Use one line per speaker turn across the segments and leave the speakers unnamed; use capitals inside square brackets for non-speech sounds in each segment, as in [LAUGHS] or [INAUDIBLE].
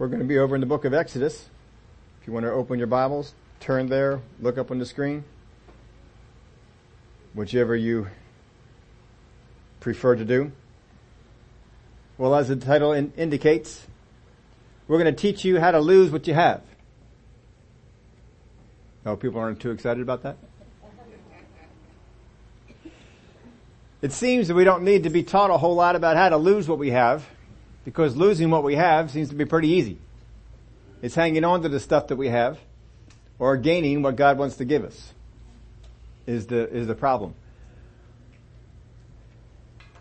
We're going to be over in the book of Exodus. If you want to open your Bibles, turn there, look up on the screen. Whichever you prefer to do. Well, as the title in- indicates, we're going to teach you how to lose what you have. Oh, people aren't too excited about that? It seems that we don't need to be taught a whole lot about how to lose what we have because losing what we have seems to be pretty easy. It's hanging on to the stuff that we have or gaining what God wants to give us is the, is the problem.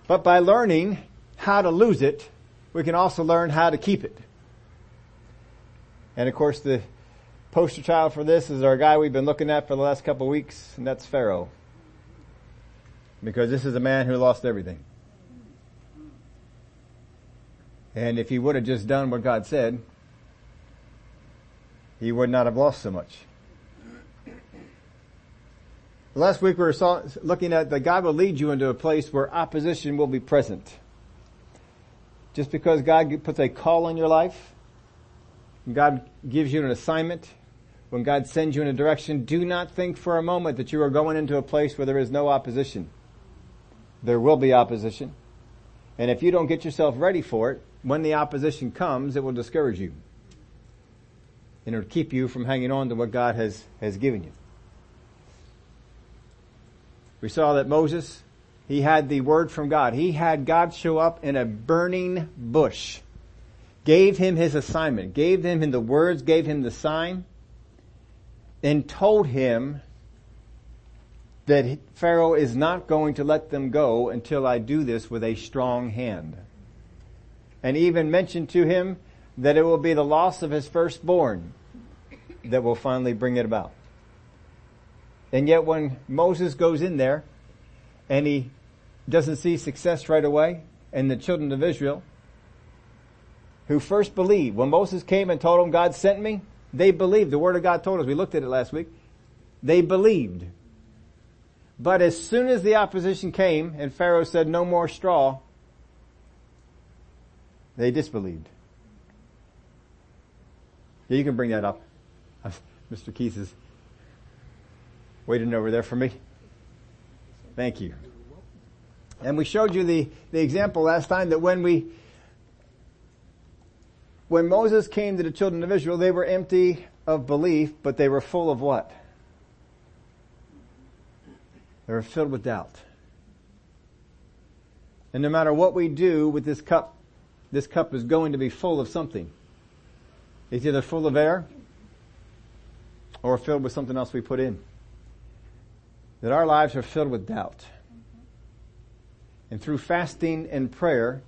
But by learning how to lose it, we can also learn how to keep it. And of course the poster child for this is our guy we've been looking at for the last couple of weeks, and that's Pharaoh. Because this is a man who lost everything. And if he would have just done what God said, he would not have lost so much. Last week we were saw, looking at that God will lead you into a place where opposition will be present. Just because God puts a call on your life, God gives you an assignment, when God sends you in a direction, do not think for a moment that you are going into a place where there is no opposition. There will be opposition. And if you don't get yourself ready for it, when the opposition comes, it will discourage you. And it will keep you from hanging on to what God has, has given you. We saw that Moses, he had the word from God. He had God show up in a burning bush, gave him his assignment, gave him the words, gave him the sign, and told him that Pharaoh is not going to let them go until I do this with a strong hand. And even mentioned to him that it will be the loss of his firstborn that will finally bring it about. And yet when Moses goes in there and he doesn't see success right away and the children of Israel who first believed, when Moses came and told them God sent me, they believed. The word of God told us, we looked at it last week. They believed. But as soon as the opposition came and Pharaoh said no more straw, they disbelieved. Yeah, you can bring that up. [LAUGHS] Mr. Keith is waiting over there for me. Thank you. And we showed you the, the example last time that when we, when Moses came to the children of Israel, they were empty of belief, but they were full of what? They were filled with doubt. And no matter what we do with this cup, this cup is going to be full of something. It's either full of air or filled with something else we put in that our lives are filled with doubt. And through fasting and prayer,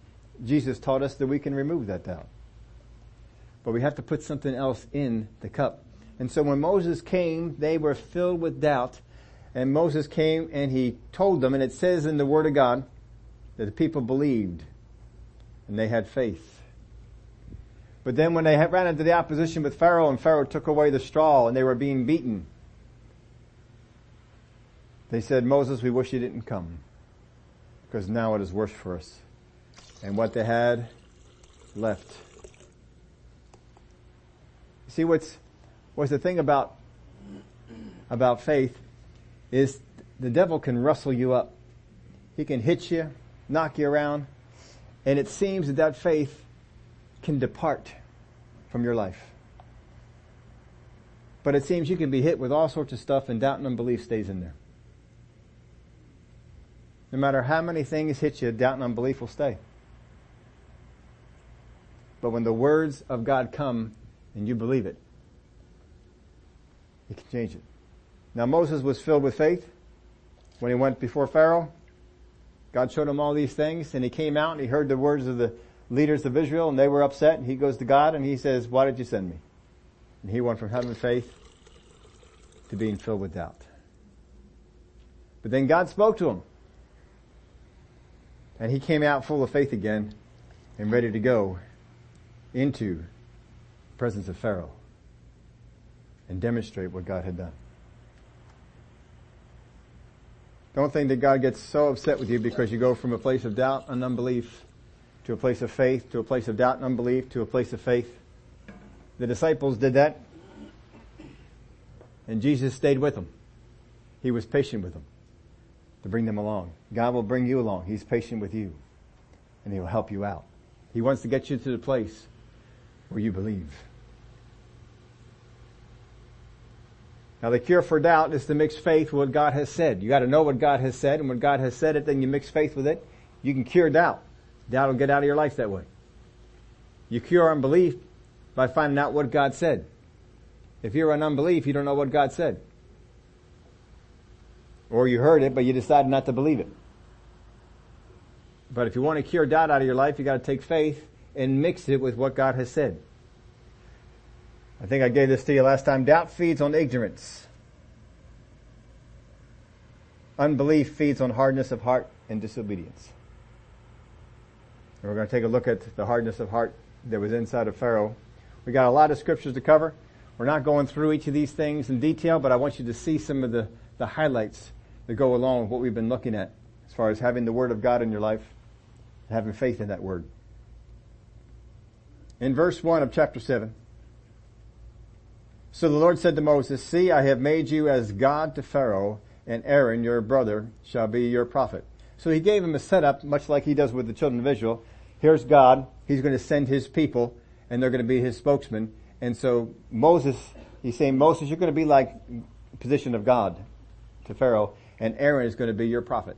Jesus taught us that we can remove that doubt. But we have to put something else in the cup. And so when Moses came, they were filled with doubt. And Moses came and he told them, and it says in the Word of God, that the people believed and they had faith. But then when they ran into the opposition with Pharaoh and Pharaoh took away the straw and they were being beaten, they said, Moses, we wish you didn't come because now it is worse for us. And what they had left. See what's, what's the thing about, about faith is the devil can rustle you up. He can hit you, knock you around, and it seems that that faith can depart from your life. But it seems you can be hit with all sorts of stuff and doubt and unbelief stays in there. No matter how many things hit you, doubt and unbelief will stay. But when the words of God come and you believe it, it can change it. Now Moses was filled with faith when he went before Pharaoh. God showed him all these things and he came out and he heard the words of the leaders of Israel and they were upset and he goes to God and he says, why did you send me? And he went from having faith to being filled with doubt. But then God spoke to him and he came out full of faith again and ready to go into the presence of Pharaoh and demonstrate what God had done. Don't think that God gets so upset with you because you go from a place of doubt and unbelief to a place of faith, to a place of doubt and unbelief, to a place of faith. The disciples did that. And Jesus stayed with them. He was patient with them to bring them along. God will bring you along. He's patient with you and he will help you out. He wants to get you to the place where you believe. Now the cure for doubt is to mix faith with what God has said. You gotta know what God has said, and when God has said it, then you mix faith with it. You can cure doubt. Doubt will get out of your life that way. You cure unbelief by finding out what God said. If you're in unbelief, you don't know what God said. Or you heard it, but you decided not to believe it. But if you want to cure doubt out of your life, you gotta take faith and mix it with what God has said. I think I gave this to you last time. Doubt feeds on ignorance. Unbelief feeds on hardness of heart and disobedience. And we're going to take a look at the hardness of heart that was inside of Pharaoh. We got a lot of scriptures to cover. We're not going through each of these things in detail, but I want you to see some of the, the highlights that go along with what we've been looking at as far as having the Word of God in your life, and having faith in that Word. In verse 1 of chapter 7, so the Lord said to Moses, See, I have made you as God to Pharaoh, and Aaron, your brother, shall be your prophet. So he gave him a setup, much like he does with the children of Israel. Here's God. He's going to send his people, and they're going to be his spokesman. And so Moses, he's saying, Moses, you're going to be like position of God to Pharaoh, and Aaron is going to be your prophet.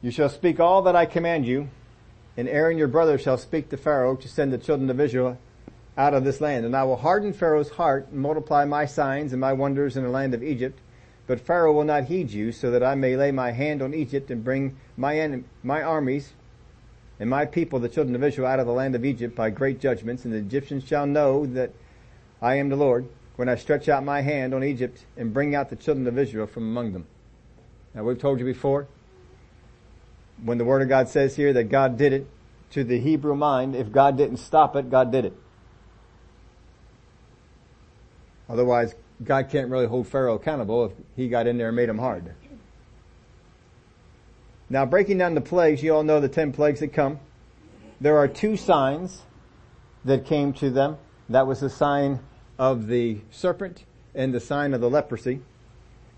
You shall speak all that I command you, and Aaron your brother shall speak to Pharaoh to send the children of Israel out of this land. And I will harden Pharaoh's heart and multiply my signs and my wonders in the land of Egypt. But Pharaoh will not heed you, so that I may lay my hand on Egypt and bring my, my armies and my people, the children of Israel, out of the land of Egypt by great judgments. And the Egyptians shall know that I am the Lord when I stretch out my hand on Egypt and bring out the children of Israel from among them. Now we've told you before, when the Word of God says here that God did it to the Hebrew mind, if God didn't stop it, God did it. Otherwise, God can't really hold Pharaoh accountable if he got in there and made him hard. Now breaking down the plagues, you all know the ten plagues that come. There are two signs that came to them. That was the sign of the serpent and the sign of the leprosy.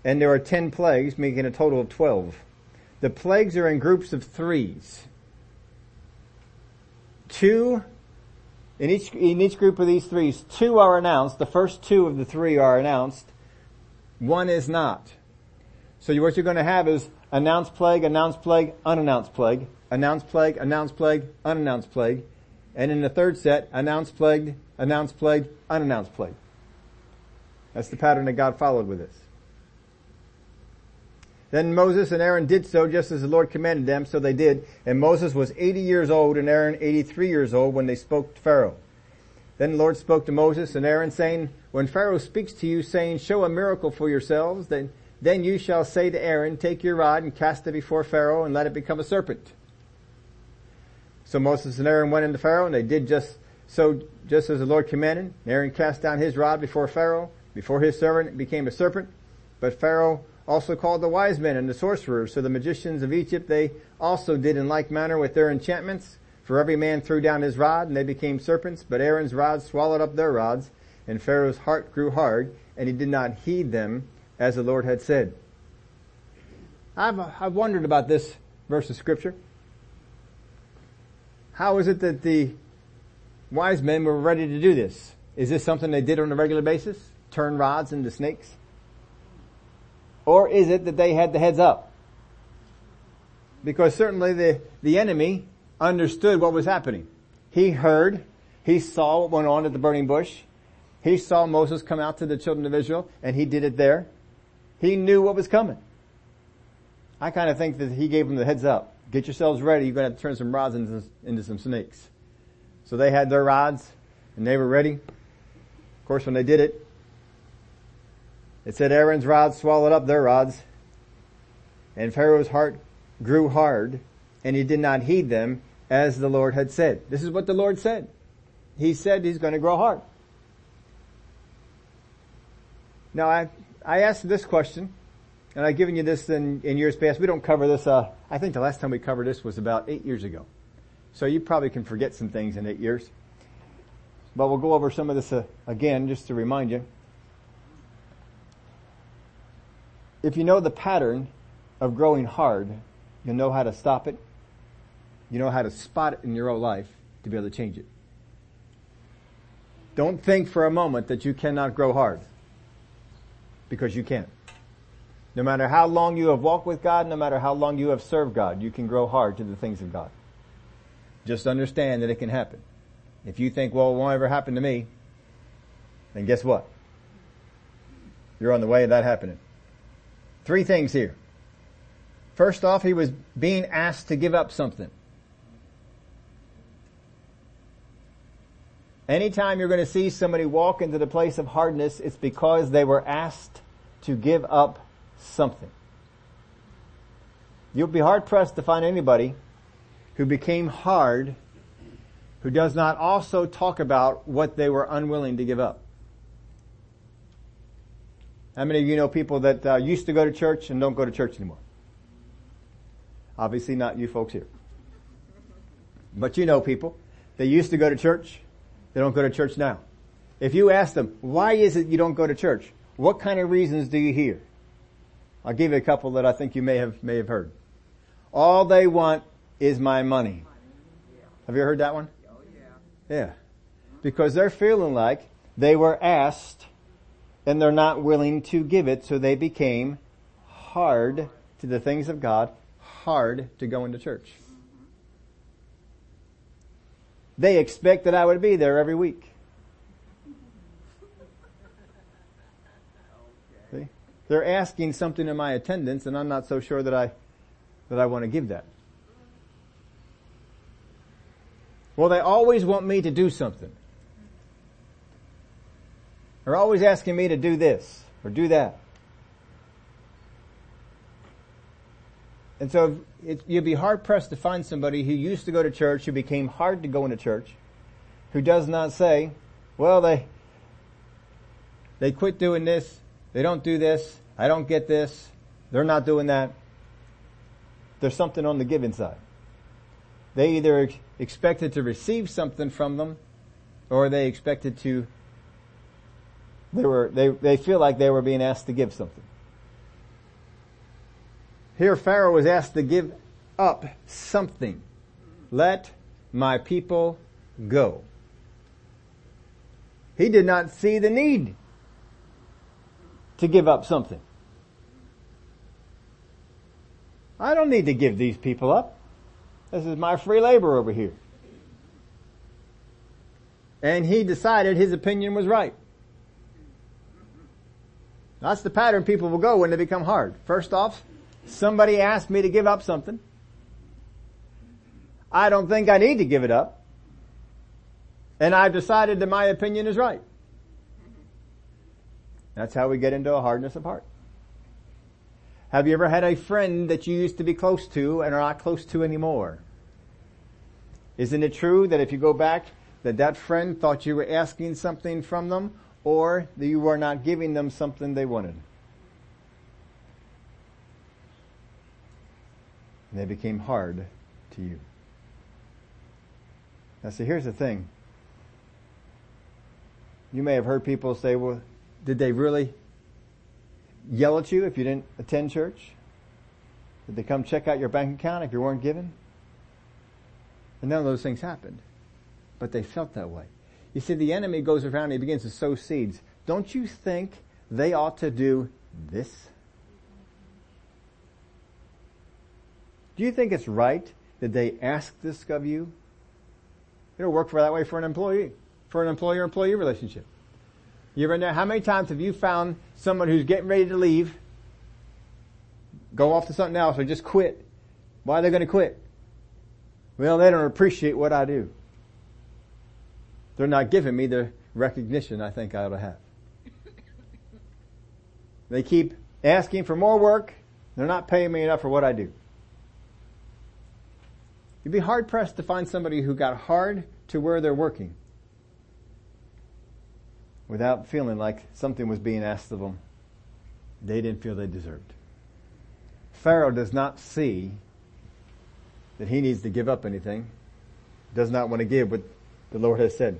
And there are ten plagues, making a total of twelve. The plagues are in groups of threes. Two, in each, in each group of these threes, two are announced. The first two of the three are announced. One is not. So what you're going to have is announced plague, announced plague, unannounced plague, announced plague, announced plague, unannounced plague. And in the third set, announced plague, announced plague, unannounced plague. That's the pattern that God followed with this. Then Moses and Aaron did so just as the Lord commanded them, so they did. And Moses was 80 years old and Aaron 83 years old when they spoke to Pharaoh. Then the Lord spoke to Moses and Aaron saying, When Pharaoh speaks to you saying, show a miracle for yourselves, then, then you shall say to Aaron, take your rod and cast it before Pharaoh and let it become a serpent. So Moses and Aaron went into Pharaoh and they did just so, just as the Lord commanded. Aaron cast down his rod before Pharaoh, before his servant it became a serpent. But Pharaoh also called the wise men and the sorcerers. So the magicians of Egypt, they also did in like manner with their enchantments. For every man threw down his rod and they became serpents, but Aaron's rod swallowed up their rods and Pharaoh's heart grew hard and he did not heed them as the Lord had said. I've, I've wondered about this verse of scripture. How is it that the wise men were ready to do this? Is this something they did on a regular basis? Turn rods into snakes? Or is it that they had the heads up? Because certainly the, the enemy understood what was happening. He heard, he saw what went on at the burning bush. He saw Moses come out to the children of Israel and he did it there. He knew what was coming. I kind of think that he gave them the heads up. Get yourselves ready. You're going to have to turn some rods into, into some snakes. So they had their rods and they were ready. Of course, when they did it, it said Aaron's rod swallowed up their rods, and Pharaoh's heart grew hard, and he did not heed them as the Lord had said. This is what the Lord said. He said he's going to grow hard. Now I, I asked this question, and I've given you this in, in years past. We don't cover this, uh, I think the last time we covered this was about eight years ago. So you probably can forget some things in eight years. But we'll go over some of this uh, again just to remind you. If you know the pattern of growing hard, you'll know how to stop it. You know how to spot it in your own life to be able to change it. Don't think for a moment that you cannot grow hard. Because you can't. No matter how long you have walked with God, no matter how long you have served God, you can grow hard to the things of God. Just understand that it can happen. If you think, well, it won't ever happen to me, then guess what? You're on the way of that happening. Three things here. First off, he was being asked to give up something. Anytime you're going to see somebody walk into the place of hardness, it's because they were asked to give up something. You'll be hard pressed to find anybody who became hard who does not also talk about what they were unwilling to give up. How many of you know people that uh, used to go to church and don't go to church anymore? Obviously not you folks here. But you know people. They used to go to church. They don't go to church now. If you ask them, why is it you don't go to church? What kind of reasons do you hear? I'll give you a couple that I think you may have, may have heard. All they want is my money. Have you heard that one? Yeah. Because they're feeling like they were asked and they're not willing to give it, so they became hard to the things of God, hard to go into church. They expect that I would be there every week. See? They're asking something in my attendance and I'm not so sure that I, that I want to give that. Well, they always want me to do something. They're always asking me to do this or do that. And so it, you'd be hard pressed to find somebody who used to go to church, who became hard to go into church, who does not say, well, they, they quit doing this, they don't do this, I don't get this, they're not doing that. There's something on the giving side. They either expected to receive something from them, or they expected to, they were, they, they feel like they were being asked to give something. Here Pharaoh was asked to give up something. Let my people go. He did not see the need to give up something. I don't need to give these people up. This is my free labor over here. And he decided his opinion was right. That's the pattern people will go when they become hard. First off, somebody asked me to give up something. I don't think I need to give it up. And I've decided that my opinion is right. That's how we get into a hardness of heart. Have you ever had a friend that you used to be close to and are not close to anymore? Isn't it true that if you go back, that that friend thought you were asking something from them or that you were not giving them something they wanted? And they became hard to you. Now see, here's the thing. You may have heard people say, well, did they really yell at you if you didn't attend church? Did they come check out your bank account if you weren't given? And none of those things happened. But they felt that way. You see, the enemy goes around and he begins to sow seeds. Don't you think they ought to do this? Do you think it's right that they ask this of you? It'll work for that way for an employee, for an employer-employee relationship. You ever know, how many times have you found someone who's getting ready to leave, go off to something else or just quit? Why are they going to quit? Well, they don't appreciate what I do. They're not giving me the recognition I think I ought to have. [LAUGHS] They keep asking for more work. They're not paying me enough for what I do. You'd be hard pressed to find somebody who got hard to where they're working without feeling like something was being asked of them they didn't feel they deserved. Pharaoh does not see that he needs to give up anything. does not want to give what the Lord has said.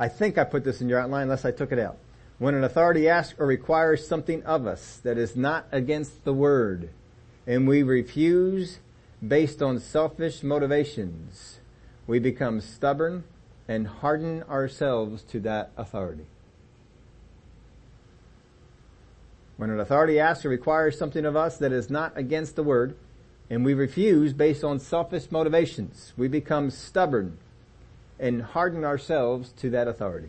I think I put this in your outline unless I took it out. When an authority asks or requires something of us that is not against the word, and we refuse based on selfish motivations, we become stubborn and harden ourselves to that authority. When an authority asks or requires something of us that is not against the word, and we refuse based on selfish motivations, we become stubborn and harden ourselves to that authority.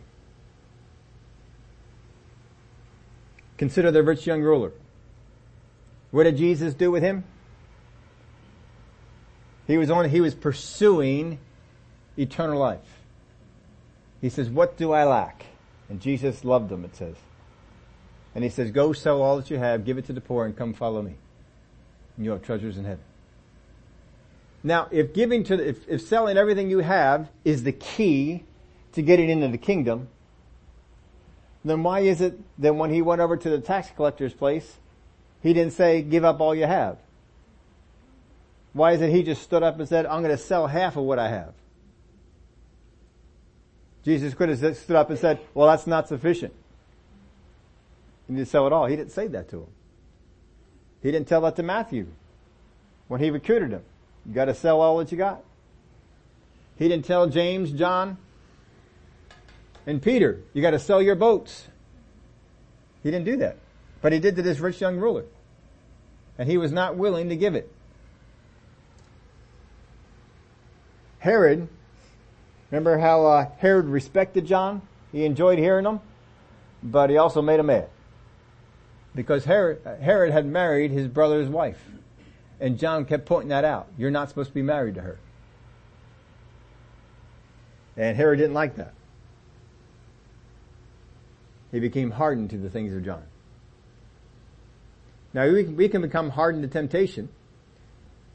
Consider the rich young ruler. What did Jesus do with him? He was on, he was pursuing eternal life. He says, what do I lack? And Jesus loved him, it says. And he says, go sell all that you have, give it to the poor and come follow me. And you have treasures in heaven. Now, if giving to, if, if selling everything you have is the key to getting into the kingdom, then why is it that when he went over to the tax collector's place, he didn't say, give up all you have? Why is it he just stood up and said, I'm going to sell half of what I have? Jesus could have stood up and said, well, that's not sufficient. You need to sell it all. He didn't say that to him. He didn't tell that to Matthew when he recruited him. You gotta sell all that you got. He didn't tell James, John, and Peter, you gotta sell your boats. He didn't do that. But he did to this rich young ruler. And he was not willing to give it. Herod, remember how uh, Herod respected John? He enjoyed hearing him, but he also made him mad. Because Herod, Herod had married his brother's wife. And John kept pointing that out. You're not supposed to be married to her. And Herod didn't like that. He became hardened to the things of John. Now we can, we can become hardened to temptation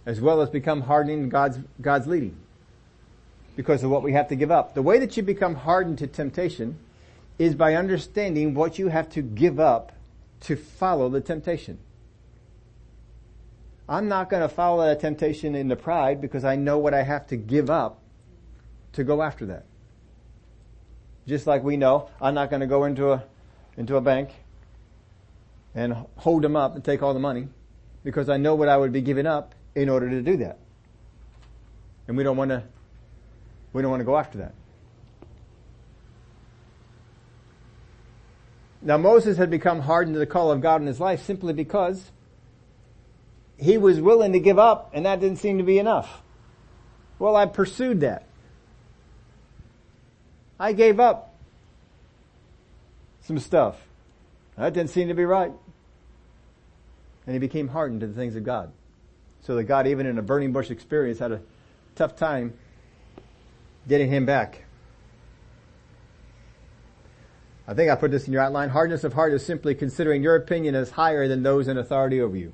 as well as become hardened in God's, God's leading because of what we have to give up. The way that you become hardened to temptation is by understanding what you have to give up to follow the temptation. I'm not going to follow that temptation into pride because I know what I have to give up to go after that. Just like we know, I'm not going to go into a, into a bank and hold them up and take all the money because I know what I would be giving up in order to do that. And we don't want to, we don't want to go after that. Now Moses had become hardened to the call of God in his life simply because he was willing to give up and that didn't seem to be enough. Well, I pursued that. I gave up some stuff. That didn't seem to be right. And he became hardened to the things of God. So that God, even in a burning bush experience, had a tough time getting him back. I think I put this in your outline. Hardness of heart is simply considering your opinion as higher than those in authority over you.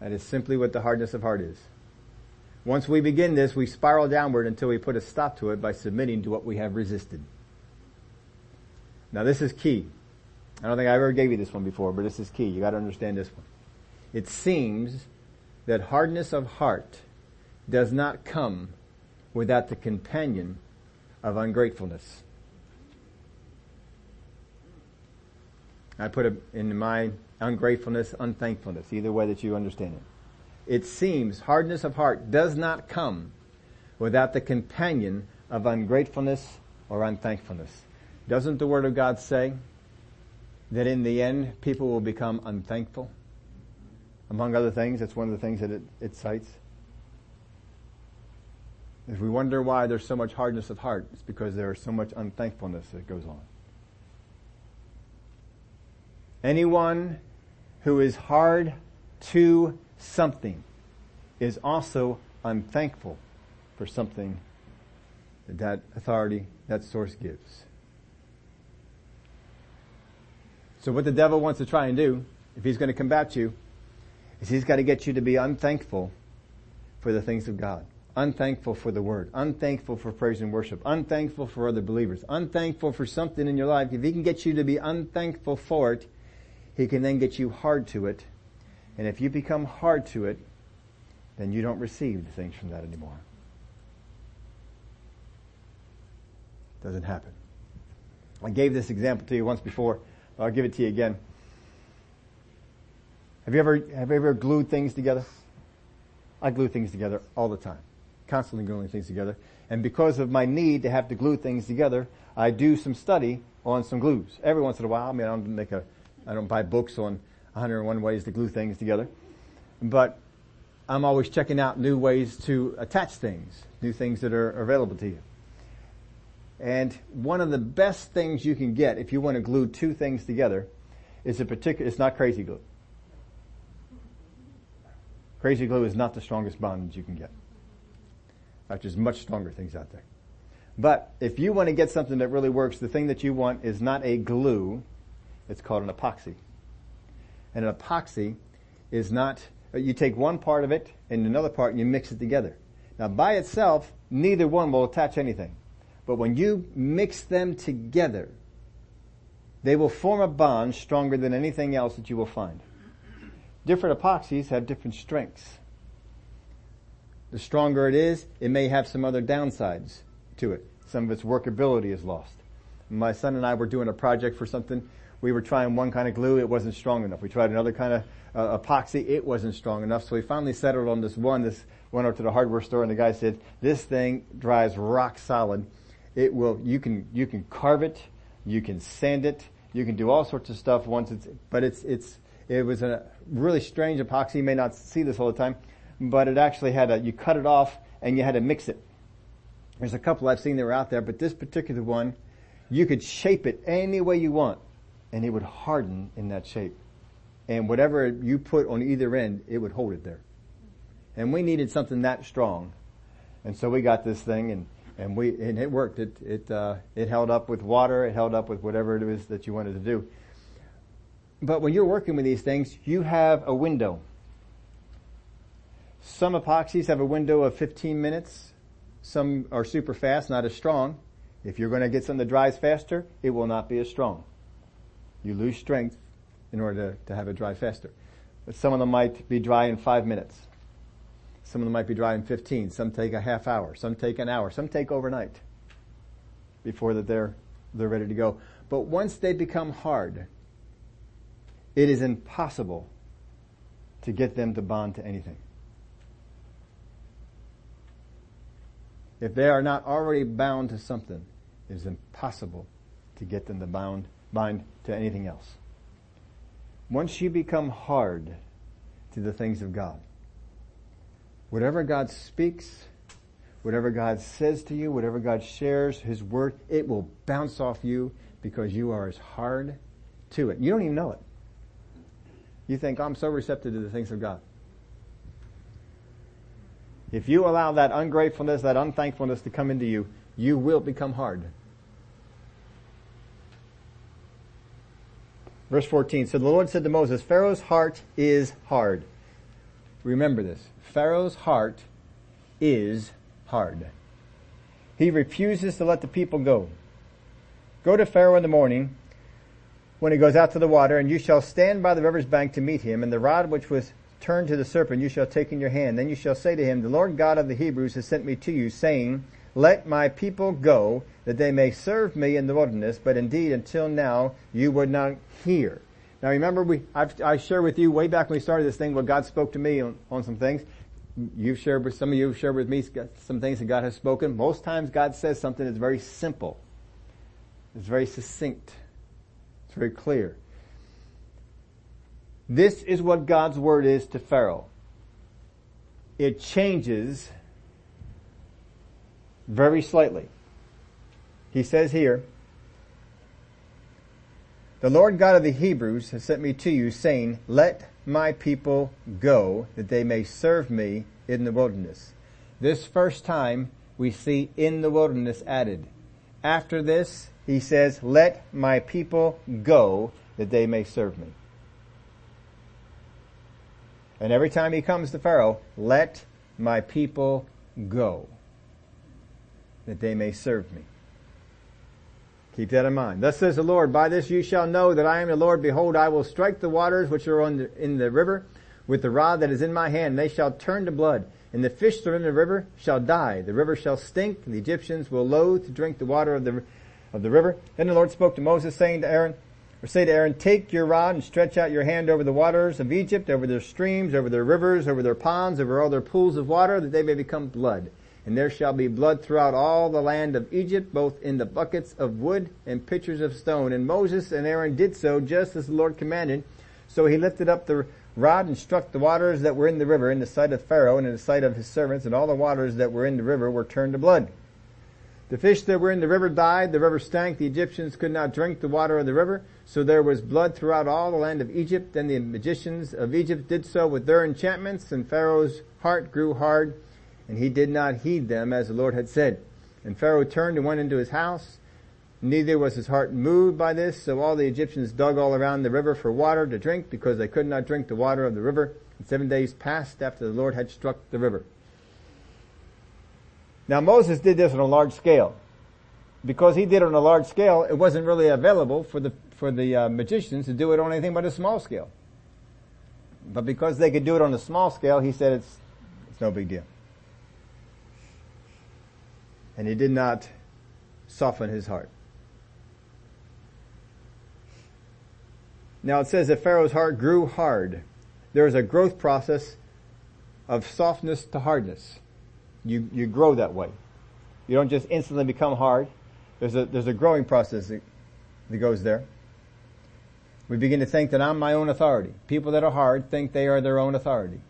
That is simply what the hardness of heart is. Once we begin this, we spiral downward until we put a stop to it by submitting to what we have resisted. Now this is key. I don't think I ever gave you this one before, but this is key. You gotta understand this one. It seems that hardness of heart does not come without the companion of ungratefulness. I put it in my ungratefulness, unthankfulness, either way that you understand it. It seems hardness of heart does not come without the companion of ungratefulness or unthankfulness. Doesn't the Word of God say that in the end people will become unthankful? Among other things, that's one of the things that it, it cites. If we wonder why there's so much hardness of heart, it's because there is so much unthankfulness that goes on. Anyone who is hard to something is also unthankful for something that that authority, that source gives. So what the devil wants to try and do, if he's going to combat you, is he's got to get you to be unthankful for the things of God. Unthankful for the word. Unthankful for praise and worship. Unthankful for other believers. Unthankful for something in your life. If he can get you to be unthankful for it, he can then get you hard to it. And if you become hard to it, then you don't receive the things from that anymore. Doesn't happen. I gave this example to you once before. I'll give it to you again. Have you ever, have you ever glued things together? I glue things together all the time. Constantly gluing things together. And because of my need to have to glue things together, I do some study on some glues. Every once in a while, I mean, I don't make a, I don't buy books on 101 ways to glue things together. But I'm always checking out new ways to attach things, new things that are available to you. And one of the best things you can get if you want to glue two things together is a particular, it's not crazy glue. Crazy glue is not the strongest bond you can get. there's much stronger things out there. But if you want to get something that really works, the thing that you want is not a glue, it's called an epoxy. And an epoxy is not, you take one part of it and another part and you mix it together. Now by itself, neither one will attach anything. But when you mix them together, they will form a bond stronger than anything else that you will find. Different epoxies have different strengths. The stronger it is, it may have some other downsides to it. Some of its workability is lost. My son and I were doing a project for something. We were trying one kind of glue, it wasn't strong enough. We tried another kind of uh, epoxy, it wasn't strong enough. So we finally settled on this one. This went up to the hardware store and the guy said, this thing dries rock solid. It will, you can, you can carve it, you can sand it, you can do all sorts of stuff once it's, but it's, it's, it was a really strange epoxy. You may not see this all the time, but it actually had a, you cut it off and you had to mix it. There's a couple I've seen that were out there, but this particular one, you could shape it any way you want and it would harden in that shape. And whatever you put on either end, it would hold it there. And we needed something that strong. And so we got this thing and, and we, and it worked. It, it, uh, it held up with water. It held up with whatever it was that you wanted to do. But when you're working with these things, you have a window. Some epoxies have a window of 15 minutes. Some are super fast, not as strong. If you're going to get something that dries faster, it will not be as strong. You lose strength in order to, to have it dry faster. But some of them might be dry in five minutes. Some of them might be dry in 15. Some take a half hour. Some take an hour. Some take overnight before that they're, they're ready to go. But once they become hard, it is impossible to get them to bond to anything. If they are not already bound to something, it is impossible to get them to bound, bind to anything else. Once you become hard to the things of God, whatever God speaks, whatever God says to you, whatever God shares, His Word, it will bounce off you because you are as hard to it. You don't even know it. You think, I'm so receptive to the things of God. If you allow that ungratefulness, that unthankfulness to come into you, you will become hard. Verse 14, so the Lord said to Moses, Pharaoh's heart is hard. Remember this. Pharaoh's heart is hard. He refuses to let the people go. Go to Pharaoh in the morning when he goes out to the water, and you shall stand by the river's bank to meet him, and the rod which was turned to the serpent you shall take in your hand. Then you shall say to him, The Lord God of the Hebrews has sent me to you, saying, Let my people go, that they may serve me in the wilderness, but indeed until now you would not hear. Now remember, we, I've, I shared with you way back when we started this thing what God spoke to me on, on some things. You've shared with, some of you have shared with me some things that God has spoken. Most times God says something that's very simple. It's very succinct. It's very clear. This is what God's word is to Pharaoh. It changes very slightly. He says here, the Lord God of the Hebrews has sent me to you saying, let my people go that they may serve me in the wilderness. This first time we see in the wilderness added. After this, he says, let my people go that they may serve me. And every time he comes to Pharaoh, let my people go that they may serve me. Keep that in mind. Thus says the Lord, by this you shall know that I am the Lord. Behold, I will strike the waters which are the, in the river with the rod that is in my hand, and they shall turn to blood. And the fish that are in the river shall die. The river shall stink, and the Egyptians will loathe to drink the water of the, of the river. Then the Lord spoke to Moses, saying to Aaron, or say to Aaron, take your rod and stretch out your hand over the waters of Egypt, over their streams, over their rivers, over their ponds, over all their pools of water, that they may become blood. And there shall be blood throughout all the land of Egypt, both in the buckets of wood and pitchers of stone. And Moses and Aaron did so just as the Lord commanded. So he lifted up the rod and struck the waters that were in the river in the sight of Pharaoh and in the sight of his servants, and all the waters that were in the river were turned to blood. The fish that were in the river died, the river stank, the Egyptians could not drink the water of the river, so there was blood throughout all the land of Egypt, and the magicians of Egypt did so with their enchantments, and Pharaoh's heart grew hard, and he did not heed them as the Lord had said. And Pharaoh turned and went into his house, Neither was his heart moved by this, so all the Egyptians dug all around the river for water to drink because they could not drink the water of the river. And seven days passed after the Lord had struck the river. Now Moses did this on a large scale. Because he did it on a large scale, it wasn't really available for the, for the uh, magicians to do it on anything but a small scale. But because they could do it on a small scale, he said it's, it's no big deal. And he did not soften his heart. Now it says that Pharaoh's heart grew hard. There is a growth process of softness to hardness. You, you grow that way. You don't just instantly become hard. There's a, there's a growing process that, that goes there. We begin to think that I'm my own authority. People that are hard think they are their own authority.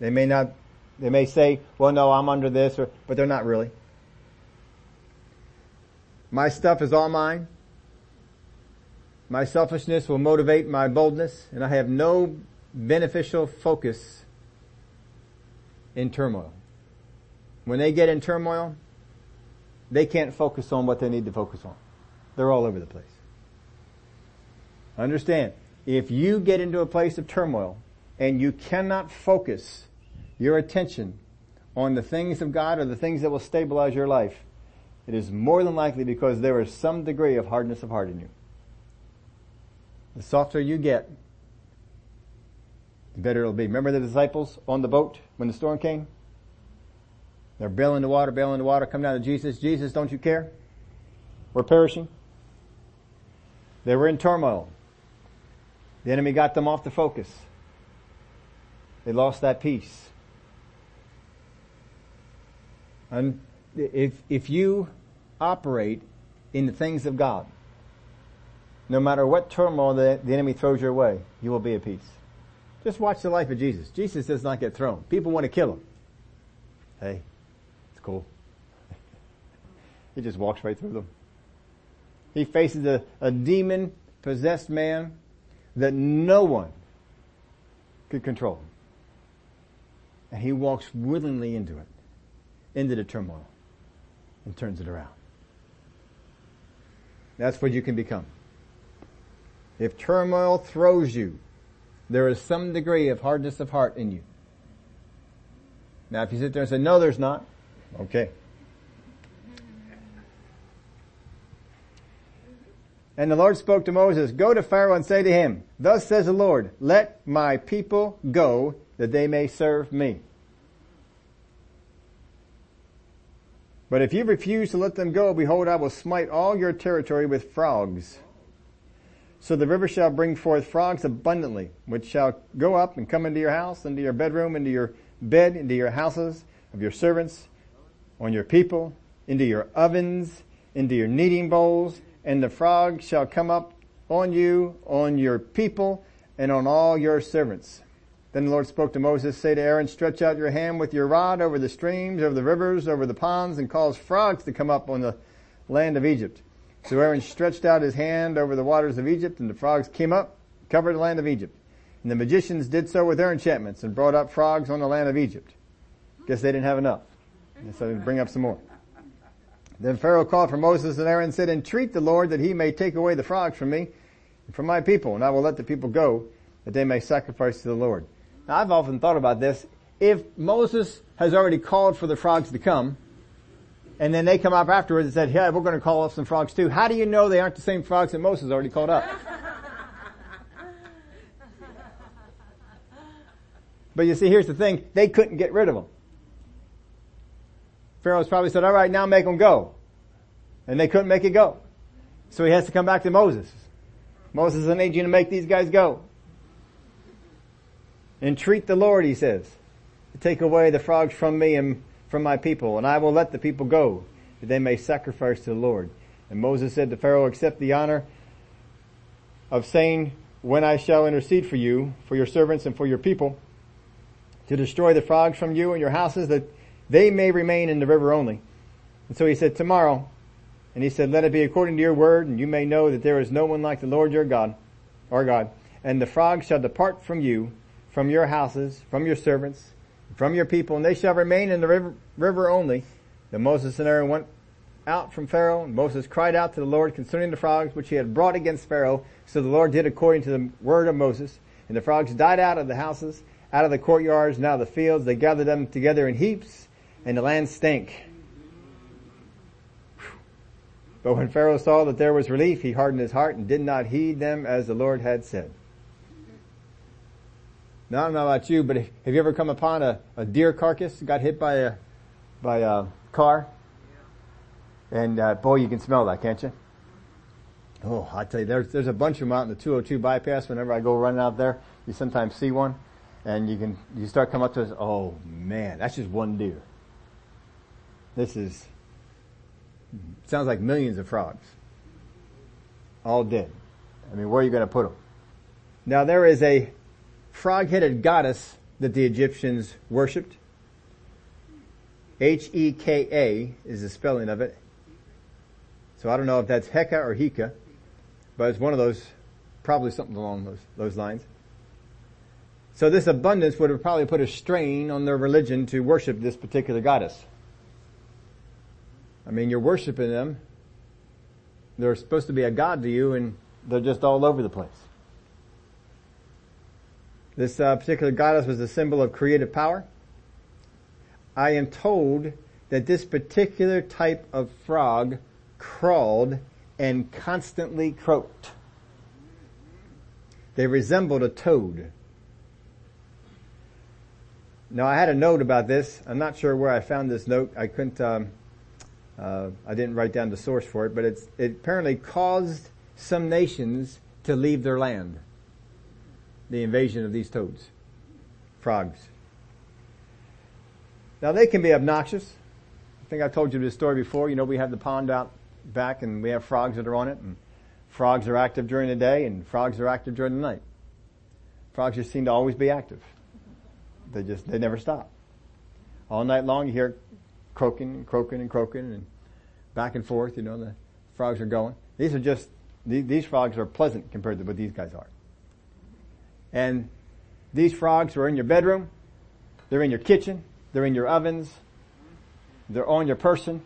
They may not, they may say, well no, I'm under this, or, but they're not really. My stuff is all mine. My selfishness will motivate my boldness and I have no beneficial focus in turmoil. When they get in turmoil, they can't focus on what they need to focus on. They're all over the place. Understand, if you get into a place of turmoil and you cannot focus your attention on the things of God or the things that will stabilize your life, it is more than likely because there is some degree of hardness of heart in you. The softer you get, the better it'll be. Remember the disciples on the boat when the storm came? They're bailing the water, bailing the water, come down to Jesus. Jesus, don't you care? We're perishing. They were in turmoil. The enemy got them off the focus. They lost that peace. And if, if you operate in the things of God, no matter what turmoil the, the enemy throws your way, you will be at peace. Just watch the life of Jesus. Jesus does not get thrown. People want to kill him. Hey, it's cool. [LAUGHS] he just walks right through them. He faces a, a demon possessed man that no one could control. And he walks willingly into it, into the turmoil, and turns it around. That's what you can become. If turmoil throws you, there is some degree of hardness of heart in you. Now if you sit there and say, no there's not, okay. And the Lord spoke to Moses, go to Pharaoh and say to him, thus says the Lord, let my people go that they may serve me. But if you refuse to let them go, behold, I will smite all your territory with frogs. So the river shall bring forth frogs abundantly, which shall go up and come into your house, into your bedroom, into your bed, into your houses of your servants, on your people, into your ovens, into your kneading bowls, and the frogs shall come up on you, on your people, and on all your servants. Then the Lord spoke to Moses, say to Aaron, stretch out your hand with your rod over the streams, over the rivers, over the ponds, and cause frogs to come up on the land of Egypt. So Aaron stretched out his hand over the waters of Egypt and the frogs came up, covered the land of Egypt. And the magicians did so with their enchantments and brought up frogs on the land of Egypt. Guess they didn't have enough. So they bring up some more. Then Pharaoh called for Moses and Aaron and said, entreat the Lord that he may take away the frogs from me and from my people, and I will let the people go that they may sacrifice to the Lord. Now I've often thought about this. If Moses has already called for the frogs to come, and then they come up afterwards and said, yeah, we're going to call up some frogs too. How do you know they aren't the same frogs that Moses already called up? [LAUGHS] But you see, here's the thing, they couldn't get rid of them. Pharaoh's probably said, alright, now make them go. And they couldn't make it go. So he has to come back to Moses. Moses, I need you to make these guys go. Entreat the Lord, he says, to take away the frogs from me and from my people, and I will let the people go, that they may sacrifice to the Lord. And Moses said to Pharaoh, accept the honor of saying, when I shall intercede for you, for your servants and for your people, to destroy the frogs from you and your houses, that they may remain in the river only. And so he said, tomorrow, and he said, let it be according to your word, and you may know that there is no one like the Lord your God, our God. And the frogs shall depart from you, from your houses, from your servants, from your people, and they shall remain in the river, river only. Then Moses and Aaron went out from Pharaoh, and Moses cried out to the Lord concerning the frogs which he had brought against Pharaoh. So the Lord did according to the word of Moses. And the frogs died out of the houses, out of the courtyards, and out of the fields. They gathered them together in heaps, and the land stank. But when Pharaoh saw that there was relief, he hardened his heart and did not heed them as the Lord had said. Now I don't know about you, but have you ever come upon a, a deer carcass got hit by a by a car? And uh, boy, you can smell that, can't you? Oh, I tell you, there's there's a bunch of them out in the 202 bypass. Whenever I go running out there, you sometimes see one, and you can you start coming up to us. Oh man, that's just one deer. This is sounds like millions of frogs, all dead. I mean, where are you going to put them? Now there is a frog-headed goddess that the Egyptians worshipped. H-E-K-A is the spelling of it. So I don't know if that's Heka or Heka, but it's one of those, probably something along those, those lines. So this abundance would have probably put a strain on their religion to worship this particular goddess. I mean, you're worshiping them. They're supposed to be a god to you and they're just all over the place. This uh, particular goddess was a symbol of creative power. I am told that this particular type of frog crawled and constantly croaked. They resembled a toad. Now I had a note about this. I'm not sure where I found this note. I couldn't, um, uh, I didn't write down the source for it, but it apparently caused some nations to leave their land the invasion of these toads, frogs. Now they can be obnoxious. I think I've told you this story before. You know, we have the pond out back and we have frogs that are on it and frogs are active during the day and frogs are active during the night. Frogs just seem to always be active. They just, they never stop. All night long you hear croaking and croaking and croaking and back and forth, you know, the frogs are going. These are just, these frogs are pleasant compared to what these guys are. And these frogs are in your bedroom, they're in your kitchen, they're in your ovens, they're on your person,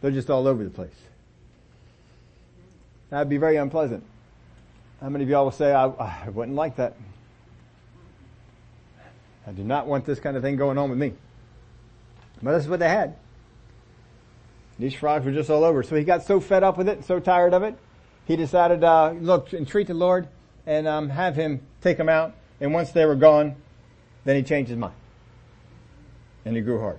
they're just all over the place. That'd be very unpleasant. How many of y'all will say, I, I wouldn't like that? I do not want this kind of thing going on with me. But this is what they had. These frogs were just all over. So he got so fed up with it, so tired of it, he decided, uh, look, entreat the Lord and um, have him take them out. And once they were gone, then he changed his mind. And he grew hard.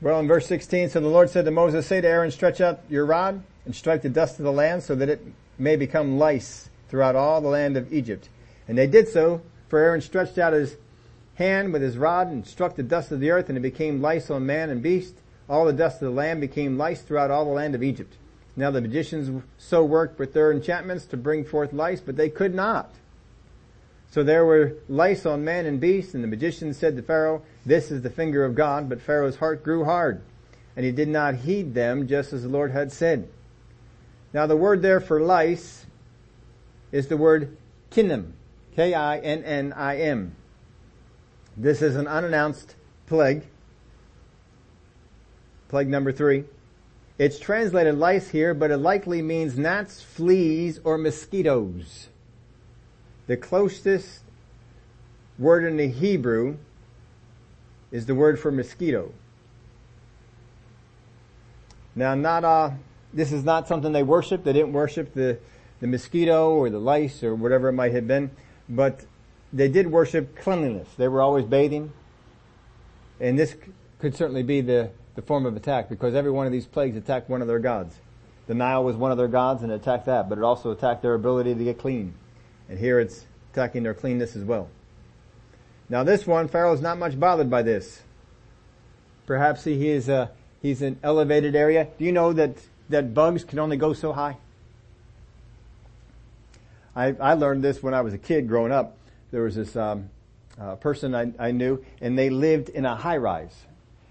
Well, in verse 16, so the Lord said to Moses, say to Aaron, stretch out your rod and strike the dust of the land so that it may become lice throughout all the land of Egypt. And they did so, for Aaron stretched out his hand with his rod and struck the dust of the earth and it became lice on man and beast all the dust of the land became lice throughout all the land of Egypt. Now the magicians so worked with their enchantments to bring forth lice, but they could not. So there were lice on man and beast, and the magicians said to Pharaoh, this is the finger of God, but Pharaoh's heart grew hard, and he did not heed them just as the Lord had said. Now the word there for lice is the word kinnim, K-I-N-N-I-M. This is an unannounced plague plague number three. It's translated lice here, but it likely means gnats, fleas, or mosquitoes. The closest word in the Hebrew is the word for mosquito. Now, not uh, this is not something they worship. They didn't worship the, the mosquito or the lice or whatever it might have been, but they did worship cleanliness. They were always bathing. And this could certainly be the, the form of attack because every one of these plagues attacked one of their gods. The Nile was one of their gods and it attacked that, but it also attacked their ability to get clean. And here it's attacking their cleanness as well. Now this one, Pharaoh's not much bothered by this. Perhaps he is, uh, he's an elevated area. Do you know that, that bugs can only go so high? I, I learned this when I was a kid growing up. There was this, um, uh, person I, I knew and they lived in a high rise.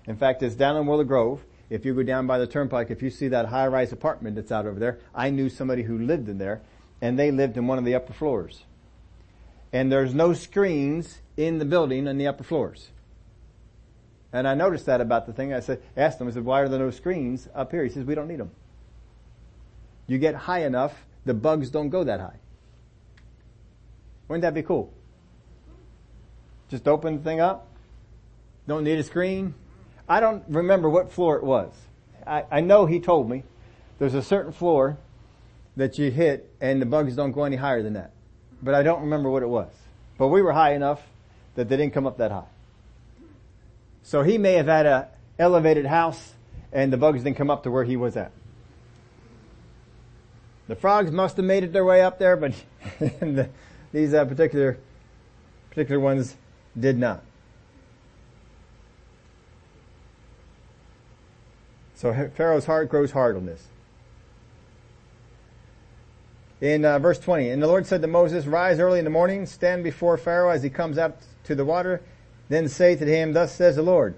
In fact, it's down in Willow Grove. If you go down by the turnpike, if you see that high rise apartment that's out over there, I knew somebody who lived in there and they lived in one of the upper floors. And there's no screens in the building in the upper floors. And I noticed that about the thing. I said, asked him, I said, why are there no screens up here? He says, we don't need them. You get high enough, the bugs don't go that high. Wouldn't that be cool? Just open the thing up. Don't need a screen. I don't remember what floor it was. I, I know he told me there's a certain floor that you hit and the bugs don't go any higher than that. But I don't remember what it was. But we were high enough that they didn't come up that high. So he may have had a elevated house and the bugs didn't come up to where he was at. The frogs must have made it their way up there, but [LAUGHS] the, these uh, particular particular ones did not. So Pharaoh's heart grows hard on this. In uh, verse 20, and the Lord said to Moses, Rise early in the morning, stand before Pharaoh as he comes up to the water, then say to him, Thus says the Lord,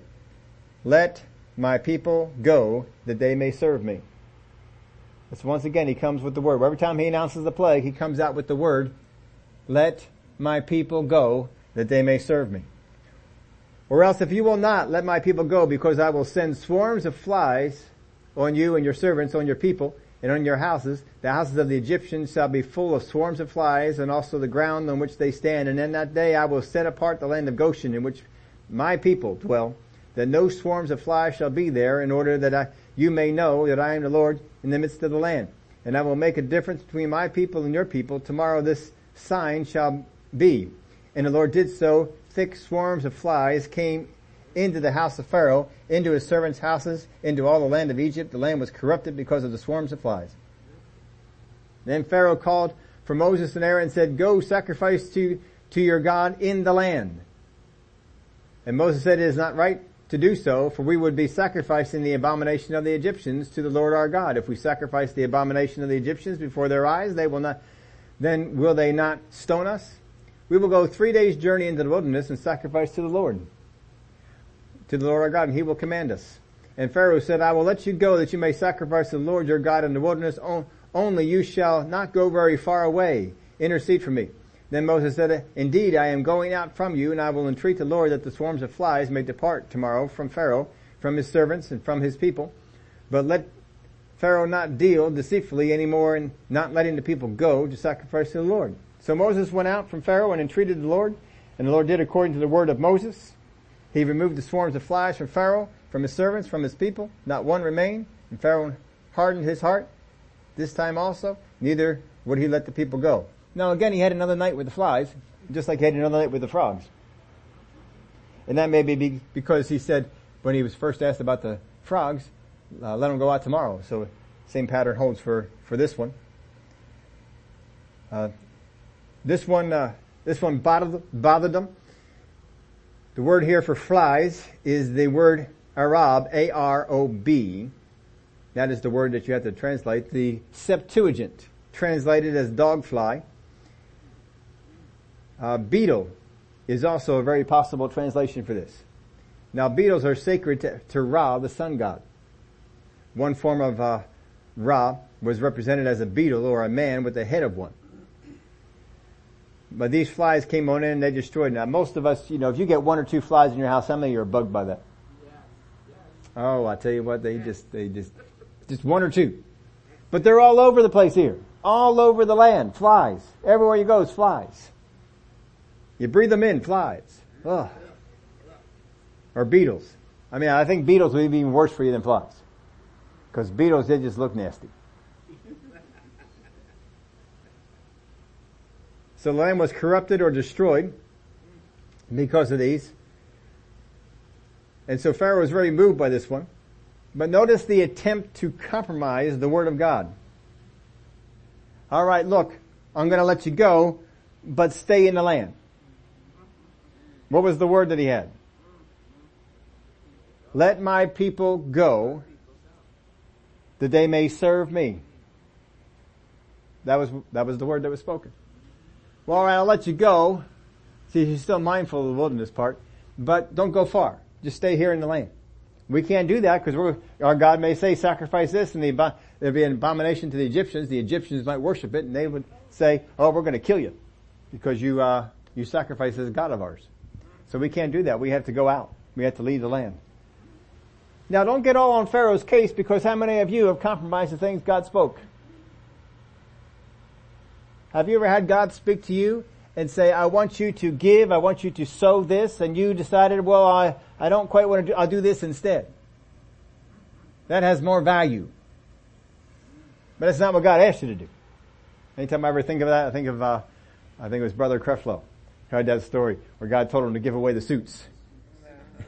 Let my people go that they may serve me. So once again, he comes with the word. Every time he announces the plague, he comes out with the word, Let my people go that they may serve me. Or else if you will not let my people go because I will send swarms of flies on you and your servants, on your people, and on your houses, the houses of the Egyptians shall be full of swarms of flies and also the ground on which they stand. And in that day I will set apart the land of Goshen in which my people dwell, that no swarms of flies shall be there in order that I, you may know that I am the Lord in the midst of the land. And I will make a difference between my people and your people. Tomorrow this sign shall be. And the Lord did so. Thick swarms of flies came into the house of Pharaoh, into his servants' houses, into all the land of Egypt. The land was corrupted because of the swarms of flies. Then Pharaoh called for Moses and Aaron and said, Go sacrifice to, to your God in the land. And Moses said, It is not right to do so, for we would be sacrificing the abomination of the Egyptians to the Lord our God. If we sacrifice the abomination of the Egyptians before their eyes, they will not, then will they not stone us? We will go three days journey into the wilderness and sacrifice to the Lord, to the Lord our God, and he will command us. And Pharaoh said, I will let you go that you may sacrifice to the Lord your God in the wilderness. Only you shall not go very far away. Intercede for me. Then Moses said, Indeed, I am going out from you, and I will entreat the Lord that the swarms of flies may depart tomorrow from Pharaoh, from his servants, and from his people. But let Pharaoh not deal deceitfully any more in not letting the people go to sacrifice to the Lord. So Moses went out from Pharaoh and entreated the Lord, and the Lord did according to the word of Moses. He removed the swarms of flies from Pharaoh, from his servants, from his people. Not one remained. And Pharaoh hardened his heart this time also. Neither would he let the people go. Now again, he had another night with the flies, just like he had another night with the frogs. And that may be because he said, when he was first asked about the frogs, uh, let them go out tomorrow. So same pattern holds for, for this one. Uh, this one, uh, this one bothered, bothered them. The word here for flies is the word Arob, A-R-O-B. That is the word that you have to translate. The Septuagint, translated as dog fly. Uh, beetle is also a very possible translation for this. Now beetles are sacred to, to Ra, the sun god. One form of uh, Ra was represented as a beetle or a man with the head of one. But these flies came on in and they destroyed. Now most of us, you know, if you get one or two flies in your house, how many of you are bugged by that? Oh, I tell you what, they just, they just, just one or two. But they're all over the place here. All over the land. Flies. Everywhere you go, it's flies. You breathe them in, flies. Ugh. Or beetles. I mean, I think beetles would be even worse for you than flies. Because beetles, they just look nasty. The land was corrupted or destroyed because of these. And so Pharaoh was very moved by this one. But notice the attempt to compromise the word of God. Alright, look, I'm gonna let you go, but stay in the land. What was the word that he had? Let my people go that they may serve me. That was, that was the word that was spoken. Well, alright, I'll let you go. See, he's still mindful of the wilderness part, but don't go far. Just stay here in the land. We can't do that because our God may say sacrifice this and the, there'd be an abomination to the Egyptians. The Egyptians might worship it and they would say, oh, we're going to kill you because you, uh, you sacrifice this God of ours. So we can't do that. We have to go out. We have to leave the land. Now don't get all on Pharaoh's case because how many of you have compromised the things God spoke? Have you ever had God speak to you and say, I want you to give, I want you to sow this, and you decided, well, I, I don't quite want to do, I'll do this instead. That has more value. But that's not what God asked you to do. Anytime I ever think of that, I think of, uh, I think it was Brother Creflo. Heard that story where God told him to give away the suits.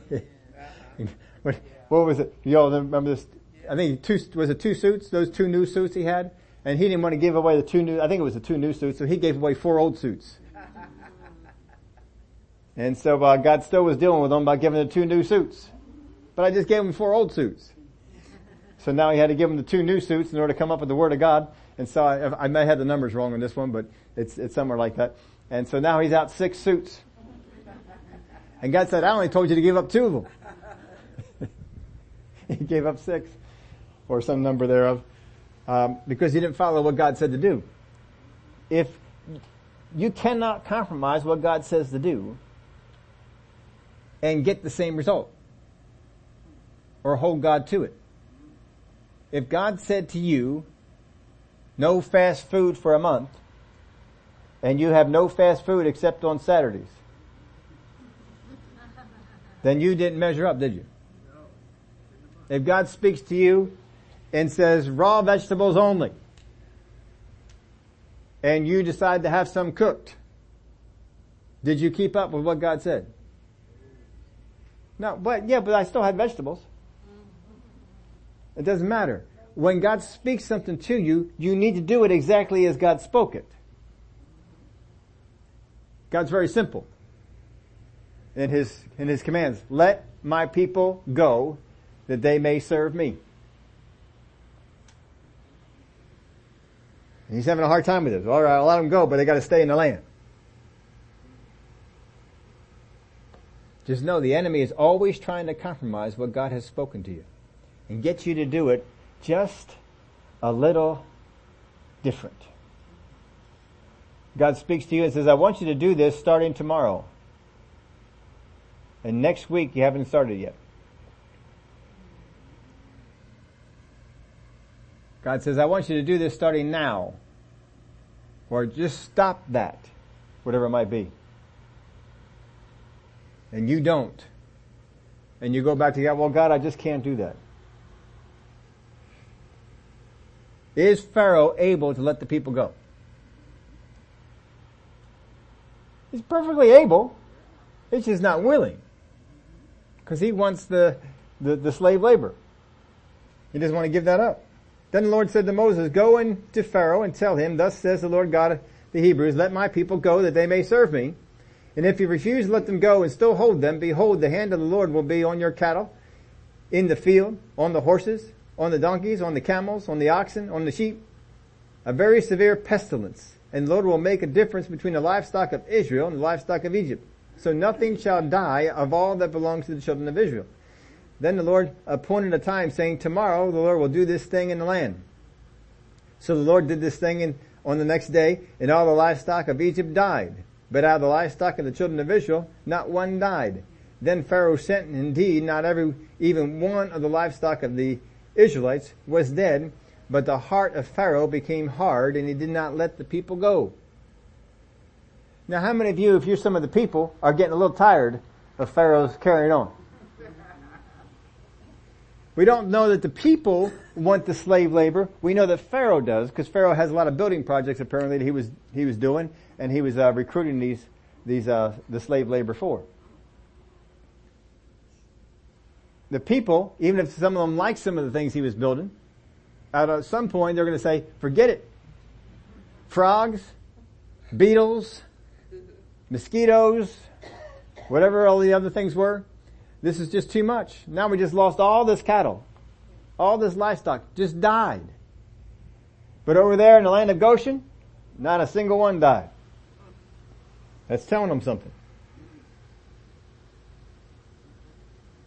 [LAUGHS] what, what, was it? You all remember this? I think two, was it two suits? Those two new suits he had? And he didn't want to give away the two new, I think it was the two new suits, so he gave away four old suits. [LAUGHS] And so uh, God still was dealing with them by giving the two new suits. But I just gave him four old suits. [LAUGHS] So now he had to give him the two new suits in order to come up with the Word of God. And so I, I may have the numbers wrong on this one, but it's, it's somewhere like that. And so now he's out six suits. [LAUGHS] And God said, I only told you to give up two of them. he gave up six, or some number thereof, um, because he didn't follow what God said to do. If you cannot compromise what God says to do, and get the same result. Or hold God to it. If God said to you, no fast food for a month, and you have no fast food except on Saturdays, then you didn't measure up, did you? If God speaks to you and says raw vegetables only, and you decide to have some cooked, did you keep up with what God said? No, but yeah, but I still had vegetables. It doesn't matter. When God speaks something to you, you need to do it exactly as God spoke it. God's very simple in his, in his commands. Let my people go that they may serve me. And he's having a hard time with this. All right, I'll let them go, but they got to stay in the land. Just know the enemy is always trying to compromise what God has spoken to you and get you to do it just a little different. God speaks to you and says, I want you to do this starting tomorrow. And next week you haven't started yet. God says, I want you to do this starting now. Or just stop that. Whatever it might be and you don't, and you go back to God, well God, I just can't do that. Is Pharaoh able to let the people go? He's perfectly able. He's just not willing. Because he wants the, the, the slave labor. He doesn't want to give that up. Then the Lord said to Moses, go in to Pharaoh and tell him, thus says the Lord God of the Hebrews, let my people go that they may serve me. And if you refuse to let them go and still hold them, behold, the hand of the Lord will be on your cattle, in the field, on the horses, on the donkeys, on the camels, on the oxen, on the sheep. A very severe pestilence. And the Lord will make a difference between the livestock of Israel and the livestock of Egypt. So nothing shall die of all that belongs to the children of Israel. Then the Lord appointed a time saying, tomorrow the Lord will do this thing in the land. So the Lord did this thing in, on the next day, and all the livestock of Egypt died. But out of the livestock of the children of Israel, not one died. Then Pharaoh sent, and indeed, not every, even one of the livestock of the Israelites was dead, but the heart of Pharaoh became hard, and he did not let the people go. Now how many of you, if you're some of the people, are getting a little tired of Pharaoh's carrying on? We don't know that the people want the slave labor. We know that Pharaoh does, because Pharaoh has a lot of building projects apparently that he was, he was doing, and he was uh, recruiting these, these, uh, the slave labor for. The people, even if some of them like some of the things he was building, at some point they're going to say, forget it. Frogs, beetles, mosquitoes, whatever all the other things were, this is just too much. Now we just lost all this cattle. All this livestock just died. But over there in the land of Goshen, not a single one died. That's telling them something.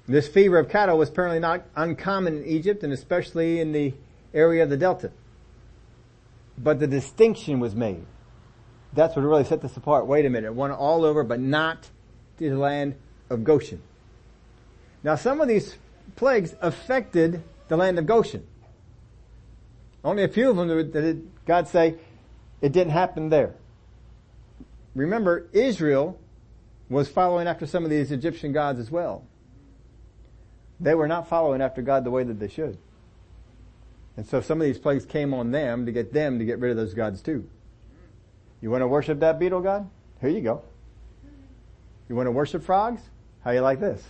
This fever of cattle was apparently not uncommon in Egypt and especially in the area of the Delta. But the distinction was made. That's what really set this apart. Wait a minute, went all over, but not to the land of Goshen. Now some of these plagues affected the land of Goshen. Only a few of them did God say it didn't happen there. Remember, Israel was following after some of these Egyptian gods as well. They were not following after God the way that they should. And so some of these plagues came on them to get them to get rid of those gods too. You want to worship that beetle god? Here you go. You want to worship frogs? How you like this?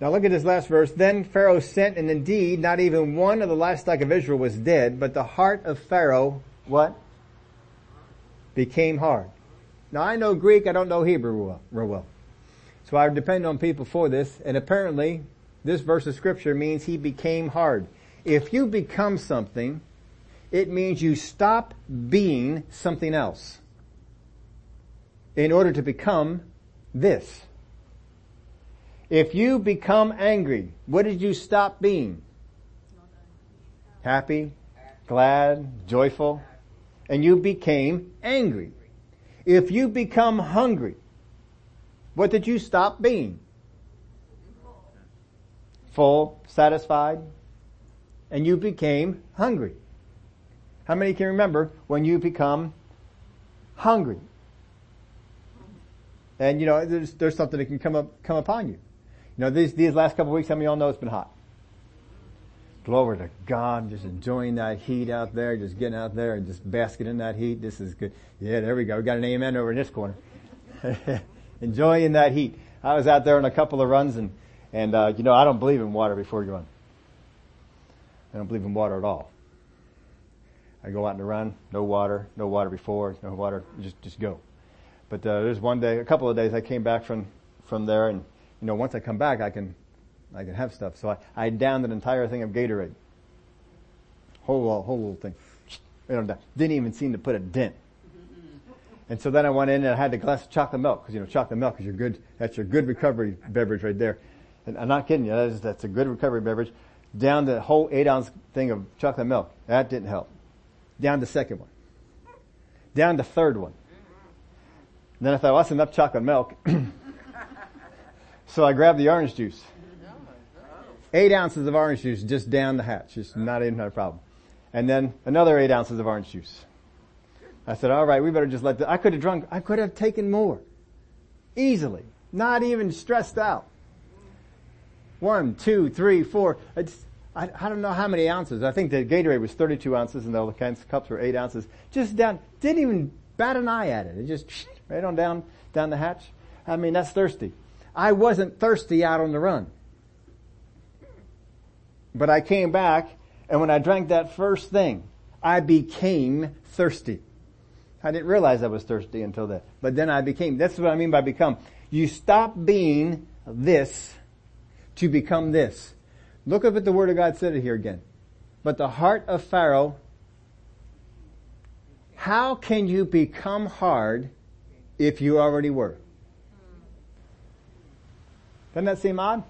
Now look at this last verse. Then Pharaoh sent and indeed not even one of the livestock of Israel was dead, but the heart of Pharaoh, what? Became hard. Now I know Greek, I don't know Hebrew real well. So I depend on people for this, and apparently this verse of scripture means he became hard. If you become something, it means you stop being something else in order to become this. If you become angry, what did you stop being? Happy, glad, joyful, and you became angry. If you become hungry, what did you stop being? Full, satisfied, and you became hungry. How many can remember when you become hungry? And you know, there's, there's something that can come up, come upon you. You know, these, these last couple of weeks, how many of y'all know it's been hot? Glory to God, just enjoying that heat out there, just getting out there and just basking in that heat. This is good. Yeah, there we go. We got an amen over in this corner. [LAUGHS] enjoying that heat. I was out there on a couple of runs and, and, uh, you know, I don't believe in water before you run. I don't believe in water at all. I go out and run, no water, no water before, no water, just, just go. But, uh, there's one day, a couple of days I came back from, from there and you know, once I come back, I can, I can have stuff. So I, I downed an entire thing of Gatorade. Whole, whole little thing. Didn't even seem to put a dent. And so then I went in and I had a glass of chocolate milk because you know chocolate milk is your good. That's your good recovery beverage right there. And I'm not kidding you. That's, that's a good recovery beverage. Down the whole eight ounce thing of chocolate milk. That didn't help. Down the second one. Down the third one. And then I thought, well, that's enough chocolate milk. [CLEARS THROAT] So I grabbed the orange juice. Oh, eight ounces of orange juice just down the hatch. It's oh. not even a problem. And then another eight ounces of orange juice. I said, all right, we better just let the, I could have drunk, I could have taken more. Easily. Not even stressed out. One, two, three, four. It's, I, I don't know how many ounces. I think the Gatorade was 32 ounces and all the cups were 8 ounces. Just down, didn't even bat an eye at it. It just right on down, down the hatch. I mean, that's thirsty. I wasn't thirsty out on the run. But I came back and when I drank that first thing, I became thirsty. I didn't realize I was thirsty until then. But then I became, that's what I mean by become. You stop being this to become this. Look up at the word of God said it here again. But the heart of Pharaoh, how can you become hard if you already were? Doesn't that seem odd?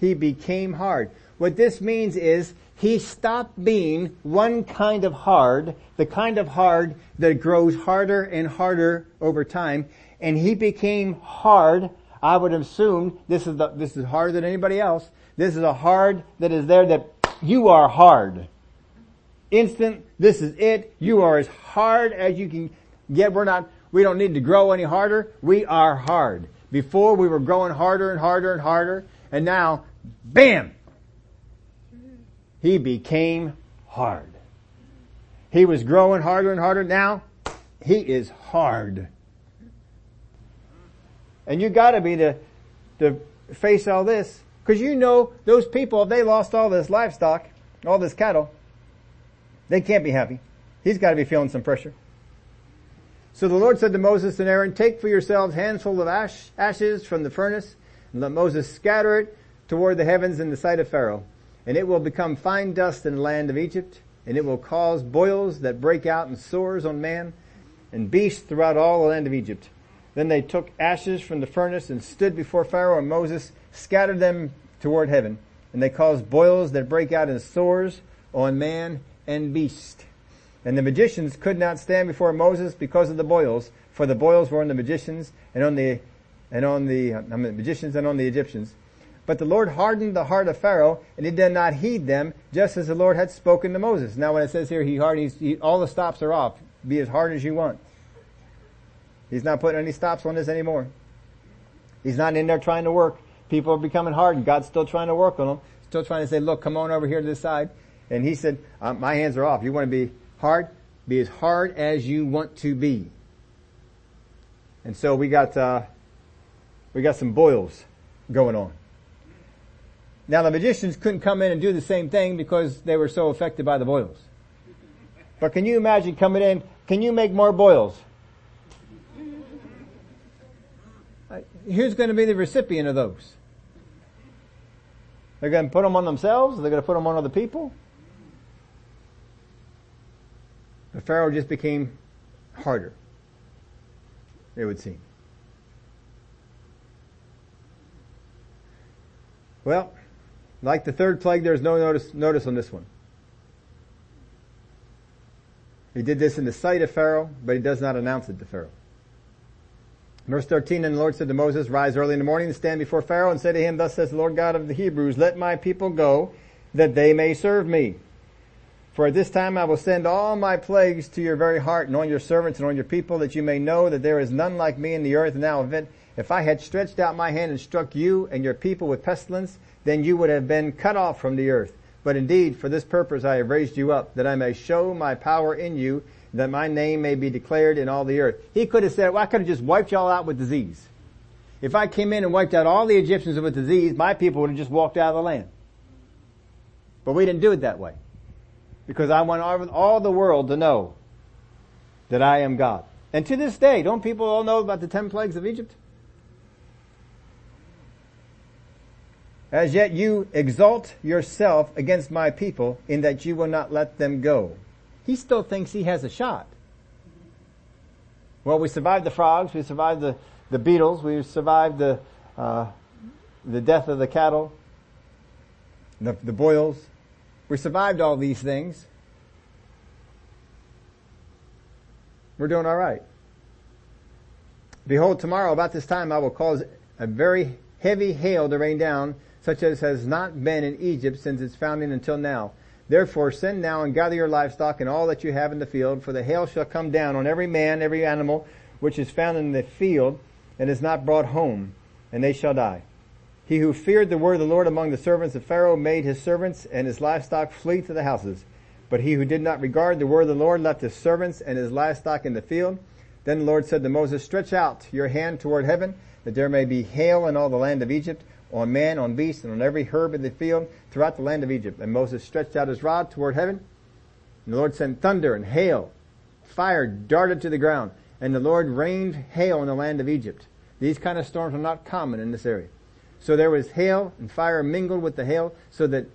He became hard. What this means is he stopped being one kind of hard, the kind of hard that grows harder and harder over time, and he became hard. I would assume this is the, this is harder than anybody else. This is a hard that is there that you are hard. Instant, this is it. You are as hard as you can, get. we're not, we don't need to grow any harder. We are hard. Before we were growing harder and harder and harder, and now, bam! He became hard. He was growing harder and harder. Now, he is hard. And you gotta be to, to face all this. Cause you know those people, if they lost all this livestock, all this cattle, they can't be happy. He's gotta be feeling some pressure. So the Lord said to Moses and Aaron, take for yourselves handful of ash, ashes from the furnace and let Moses scatter it toward the heavens in the sight of Pharaoh. And it will become fine dust in the land of Egypt and it will cause boils that break out and sores on man and beasts throughout all the land of Egypt. Then they took ashes from the furnace and stood before Pharaoh and Moses scattered them toward heaven and they caused boils that break out in sores on man and beast. And the magicians could not stand before Moses because of the boils, for the boils were on the magicians and on the, and on the, I mean, magicians and on the Egyptians. But the Lord hardened the heart of Pharaoh, and he did not heed them, just as the Lord had spoken to Moses. Now when it says here, he hardened, he, all the stops are off. Be as hard as you want. He's not putting any stops on this anymore. He's not in there trying to work. People are becoming hardened. God's still trying to work on them. Still trying to say, look, come on over here to this side. And he said, uh, my hands are off. You want to be hard? Be as hard as you want to be. And so we got, uh, we got some boils going on. Now the magicians couldn't come in and do the same thing because they were so affected by the boils. But can you imagine coming in, can you make more boils? Who's going to be the recipient of those? They're going to put them on themselves? They're going to put them on other people? The Pharaoh just became harder, it would seem. Well, like the third plague, there's no notice, notice on this one. He did this in the sight of Pharaoh, but he does not announce it to Pharaoh. Verse 13, and the Lord said to Moses, rise early in the morning and stand before Pharaoh and say to him, thus says the Lord God of the Hebrews, let my people go that they may serve me. For at this time I will send all my plagues to your very heart and on your servants and on your people that you may know that there is none like me in the earth. Now if, I had stretched out my hand and struck you and your people with pestilence, then you would have been cut off from the earth. But indeed, for this purpose I have raised you up, that I may show my power in you, that my name may be declared in all the earth. He could have said, well, I could have just wiped y'all out with disease. If I came in and wiped out all the Egyptians with disease, my people would have just walked out of the land. But we didn't do it that way. Because I want all the world to know that I am God. And to this day, don't people all know about the ten plagues of Egypt? As yet you exalt yourself against my people in that you will not let them go. He still thinks he has a shot. Well, we survived the frogs, we survived the, the beetles, we survived the, uh, the death of the cattle, the, the boils. We survived all these things. We're doing alright. Behold, tomorrow about this time I will cause a very heavy hail to rain down such as has not been in Egypt since its founding until now. Therefore send now and gather your livestock and all that you have in the field, for the hail shall come down on every man, every animal which is found in the field and is not brought home, and they shall die. He who feared the word of the Lord among the servants of Pharaoh made his servants and his livestock flee to the houses. But he who did not regard the word of the Lord left his servants and his livestock in the field. Then the Lord said to Moses, stretch out your hand toward heaven, that there may be hail in all the land of Egypt, on man, on beast, and on every herb in the field throughout the land of Egypt. And Moses stretched out his rod toward heaven, and the Lord sent thunder and hail. Fire darted to the ground, and the Lord rained hail in the land of Egypt. These kind of storms are not common in this area. So there was hail and fire mingled with the hail, so that,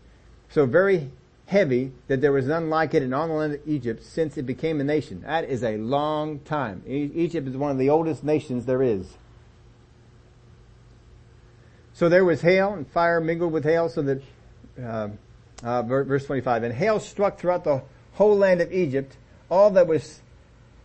so very heavy that there was none like it in all the land of Egypt since it became a nation. That is a long time. Egypt is one of the oldest nations there is. So there was hail and fire mingled with hail so that, uh, uh, verse 25, and hail struck throughout the whole land of Egypt, all that was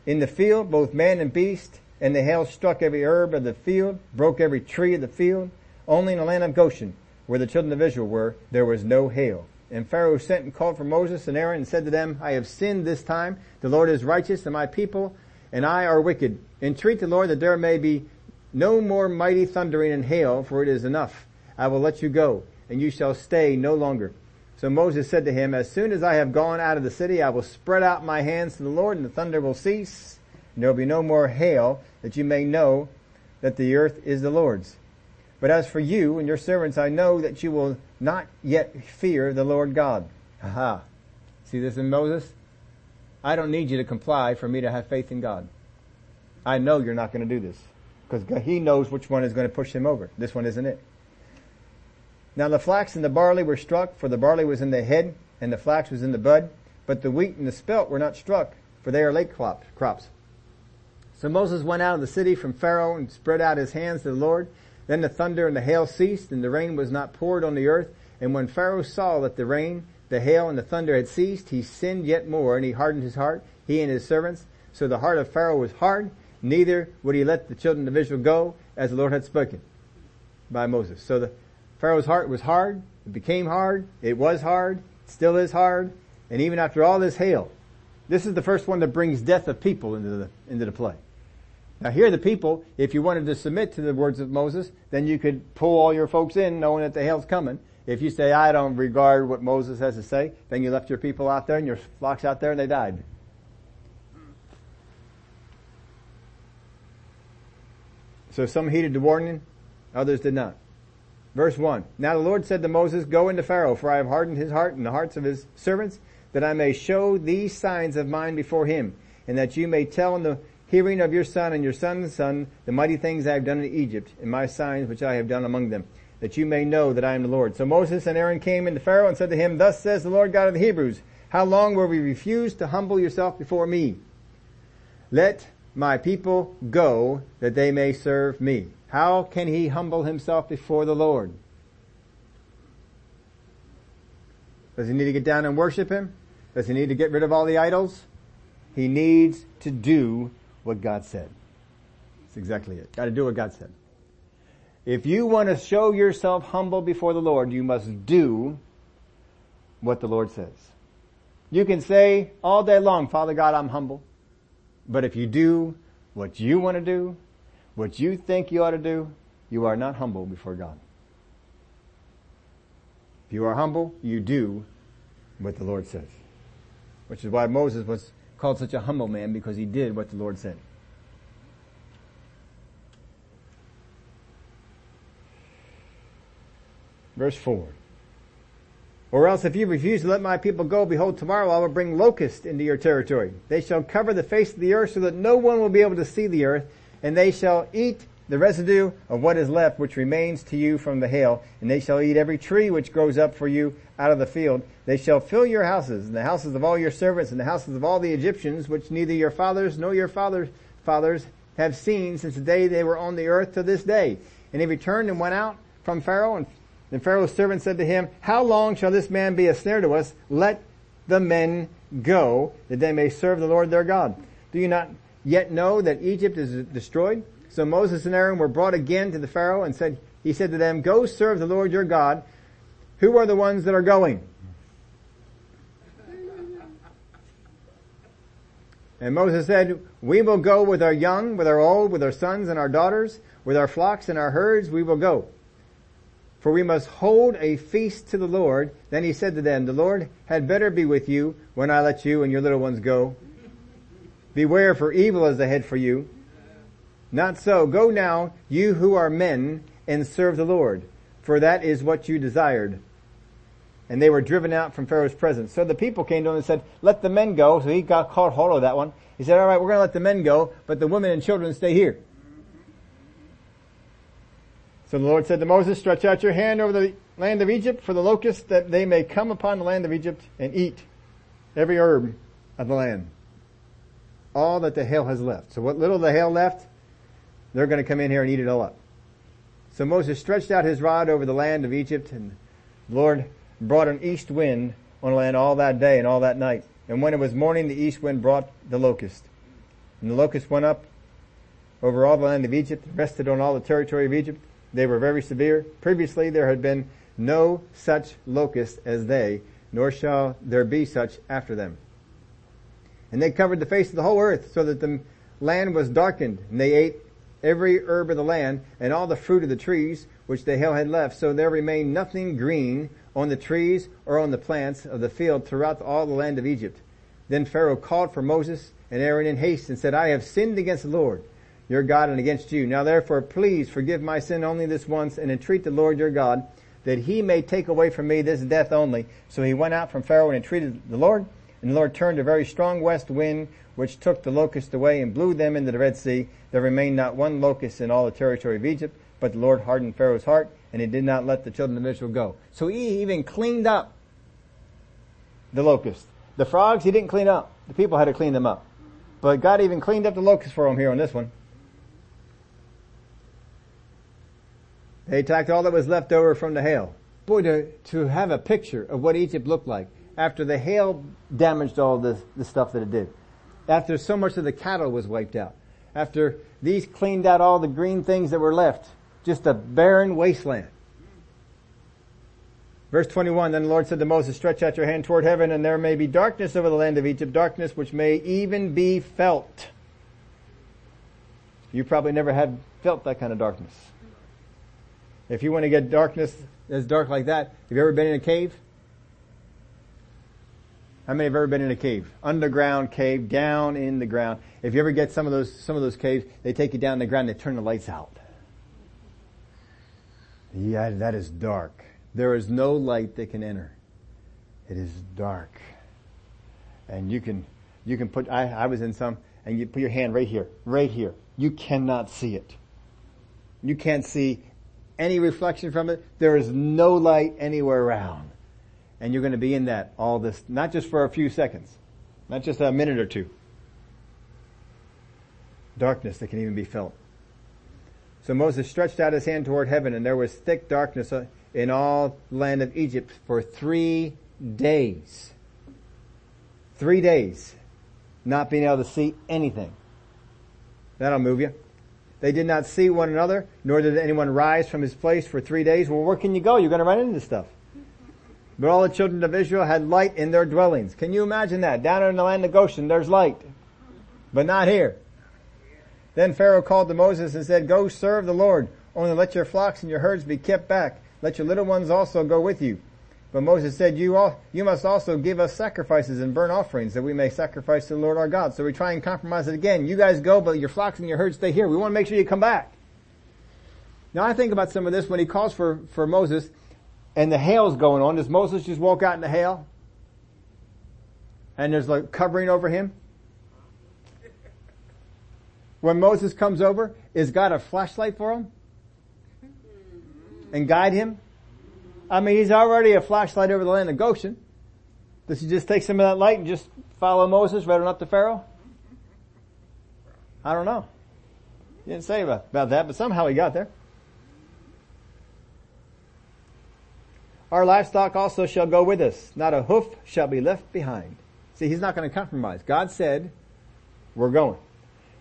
in the field, both man and beast, and the hail struck every herb of the field, broke every tree of the field. Only in the land of Goshen, where the children of Israel were, there was no hail. And Pharaoh sent and called for Moses and Aaron and said to them, I have sinned this time. The Lord is righteous and my people and I are wicked. Entreat the Lord that there may be no more mighty thundering and hail, for it is enough. I will let you go, and you shall stay no longer. So Moses said to him, As soon as I have gone out of the city, I will spread out my hands to the Lord, and the thunder will cease, and there will be no more hail, that you may know that the earth is the Lord's. But as for you and your servants, I know that you will not yet fear the Lord God. Aha. See this in Moses? I don't need you to comply for me to have faith in God. I know you're not going to do this because he knows which one is going to push him over. This one isn't it. Now the flax and the barley were struck, for the barley was in the head and the flax was in the bud, but the wheat and the spelt were not struck, for they are late crops. So Moses went out of the city from Pharaoh and spread out his hands to the Lord. Then the thunder and the hail ceased, and the rain was not poured on the earth. And when Pharaoh saw that the rain, the hail, and the thunder had ceased, he sinned yet more, and he hardened his heart, he and his servants. So the heart of Pharaoh was hard, neither would he let the children of Israel go, as the Lord had spoken by Moses. So the Pharaoh's heart was hard, it became hard, it was hard, it still is hard, and even after all this hail, this is the first one that brings death of people into the, into the play. Now here are the people, if you wanted to submit to the words of Moses, then you could pull all your folks in knowing that the hail's coming. If you say, I don't regard what Moses has to say, then you left your people out there and your flocks out there and they died. So some heeded the warning, others did not. Verse 1. Now the Lord said to Moses, Go into Pharaoh, for I have hardened his heart and the hearts of his servants, that I may show these signs of mine before him, and that you may tell in the hearing of your son and your son's son the mighty things I have done in Egypt, and my signs which I have done among them, that you may know that I am the Lord. So Moses and Aaron came into Pharaoh and said to him, Thus says the Lord God of the Hebrews, How long will we refuse to humble yourself before me? Let my people go that they may serve me. How can he humble himself before the Lord? Does he need to get down and worship him? Does he need to get rid of all the idols? He needs to do what God said. That's exactly it. Got to do what God said. If you want to show yourself humble before the Lord, you must do what the Lord says. You can say all day long, Father God, I'm humble. But if you do what you want to do, what you think you ought to do, you are not humble before God. If you are humble, you do what the Lord says. Which is why Moses was called such a humble man because he did what the Lord said. Verse 4. Or else if you refuse to let my people go, behold, tomorrow I will bring locusts into your territory. They shall cover the face of the earth so that no one will be able to see the earth, and they shall eat the residue of what is left which remains to you from the hail, and they shall eat every tree which grows up for you out of the field. They shall fill your houses, and the houses of all your servants, and the houses of all the Egyptians, which neither your fathers nor your fathers, fathers have seen since the day they were on the earth to this day. And he returned and went out from Pharaoh and then Pharaoh's servant said to him, How long shall this man be a snare to us? Let the men go, that they may serve the Lord their God. Do you not yet know that Egypt is destroyed? So Moses and Aaron were brought again to the Pharaoh and said, he said to them, Go serve the Lord your God. Who are the ones that are going? And Moses said, We will go with our young, with our old, with our sons and our daughters, with our flocks and our herds, we will go for we must hold a feast to the Lord. Then he said to them, the Lord had better be with you when I let you and your little ones go. Beware for evil is ahead for you. Not so. Go now, you who are men, and serve the Lord, for that is what you desired. And they were driven out from Pharaoh's presence. So the people came to him and said, let the men go. So he got caught hold of that one. He said, alright, we're going to let the men go, but the women and children stay here. So the Lord said to Moses, stretch out your hand over the land of Egypt for the locusts that they may come upon the land of Egypt and eat every herb of the land. All that the hail has left. So what little the hail left, they're going to come in here and eat it all up. So Moses stretched out his rod over the land of Egypt and the Lord brought an east wind on the land all that day and all that night. And when it was morning, the east wind brought the locust. And the locust went up over all the land of Egypt, rested on all the territory of Egypt, they were very severe. Previously there had been no such locust as they, nor shall there be such after them. And they covered the face of the whole earth so that the land was darkened, and they ate every herb of the land, and all the fruit of the trees which the hail had left, so there remained nothing green on the trees or on the plants of the field throughout all the land of Egypt. Then Pharaoh called for Moses and Aaron in haste and said, I have sinned against the Lord, your God, and against you. Now therefore please forgive my sin only this once and entreat the Lord your God that he may take away from me this death only. So he went out from Pharaoh and entreated the Lord, and the Lord turned a very strong west wind, which took the locusts away and blew them into the Red Sea. There remained not one locust in all the territory of Egypt, but the Lord hardened Pharaoh's heart, and he did not let the children of Israel go. So he even cleaned up the locusts. The frogs he didn't clean up. The people had to clean them up. But God even cleaned up the locusts for them here on this one. They attacked all that was left over from the hail. Boy, to, to have a picture of what Egypt looked like after the hail damaged all this, the stuff that it did. After so much of the cattle was wiped out. After these cleaned out all the green things that were left. Just a barren wasteland. Verse 21, then the Lord said to Moses, stretch out your hand toward heaven and there may be darkness over the land of Egypt, darkness which may even be felt. You probably never had felt that kind of darkness. If you want to get darkness that's dark like that, have you ever been in a cave? How many have ever been in a cave? Underground cave, down in the ground. If you ever get some of those, some of those caves, they take you down in the ground, they turn the lights out. Yeah, that is dark. There is no light that can enter. It is dark. And you can, you can put, I, I was in some, and you put your hand right here, right here. You cannot see it. You can't see any reflection from it. There is no light anywhere around. And you're going to be in that all this, not just for a few seconds, not just a minute or two. Darkness that can even be felt. So Moses stretched out his hand toward heaven and there was thick darkness uh, in all land of Egypt for three days. Three days. Not being able to see anything. That'll move you. They did not see one another, nor did anyone rise from his place for three days. Well, where can you go? You're going to run into stuff. But all the children of Israel had light in their dwellings. Can you imagine that? Down in the land of Goshen, there's light. But not here. Then Pharaoh called to Moses and said, Go serve the Lord. Only let your flocks and your herds be kept back. Let your little ones also go with you. But Moses said, you, all, you must also give us sacrifices and burnt offerings that we may sacrifice to the Lord our God. So we try and compromise it again. You guys go, but your flocks and your herds stay here. We want to make sure you come back. Now I think about some of this when he calls for, for Moses and the hail's going on. Does Moses just walk out in the hail? And there's like covering over him? When Moses comes over, is God a flashlight for him? And guide him? I mean, he's already a flashlight over the land of Goshen. Does he just take some of that light and just follow Moses right on up to Pharaoh? I don't know. He didn't say about, about that, but somehow he got there. Our livestock also shall go with us. Not a hoof shall be left behind. See, he's not going to compromise. God said, we're going.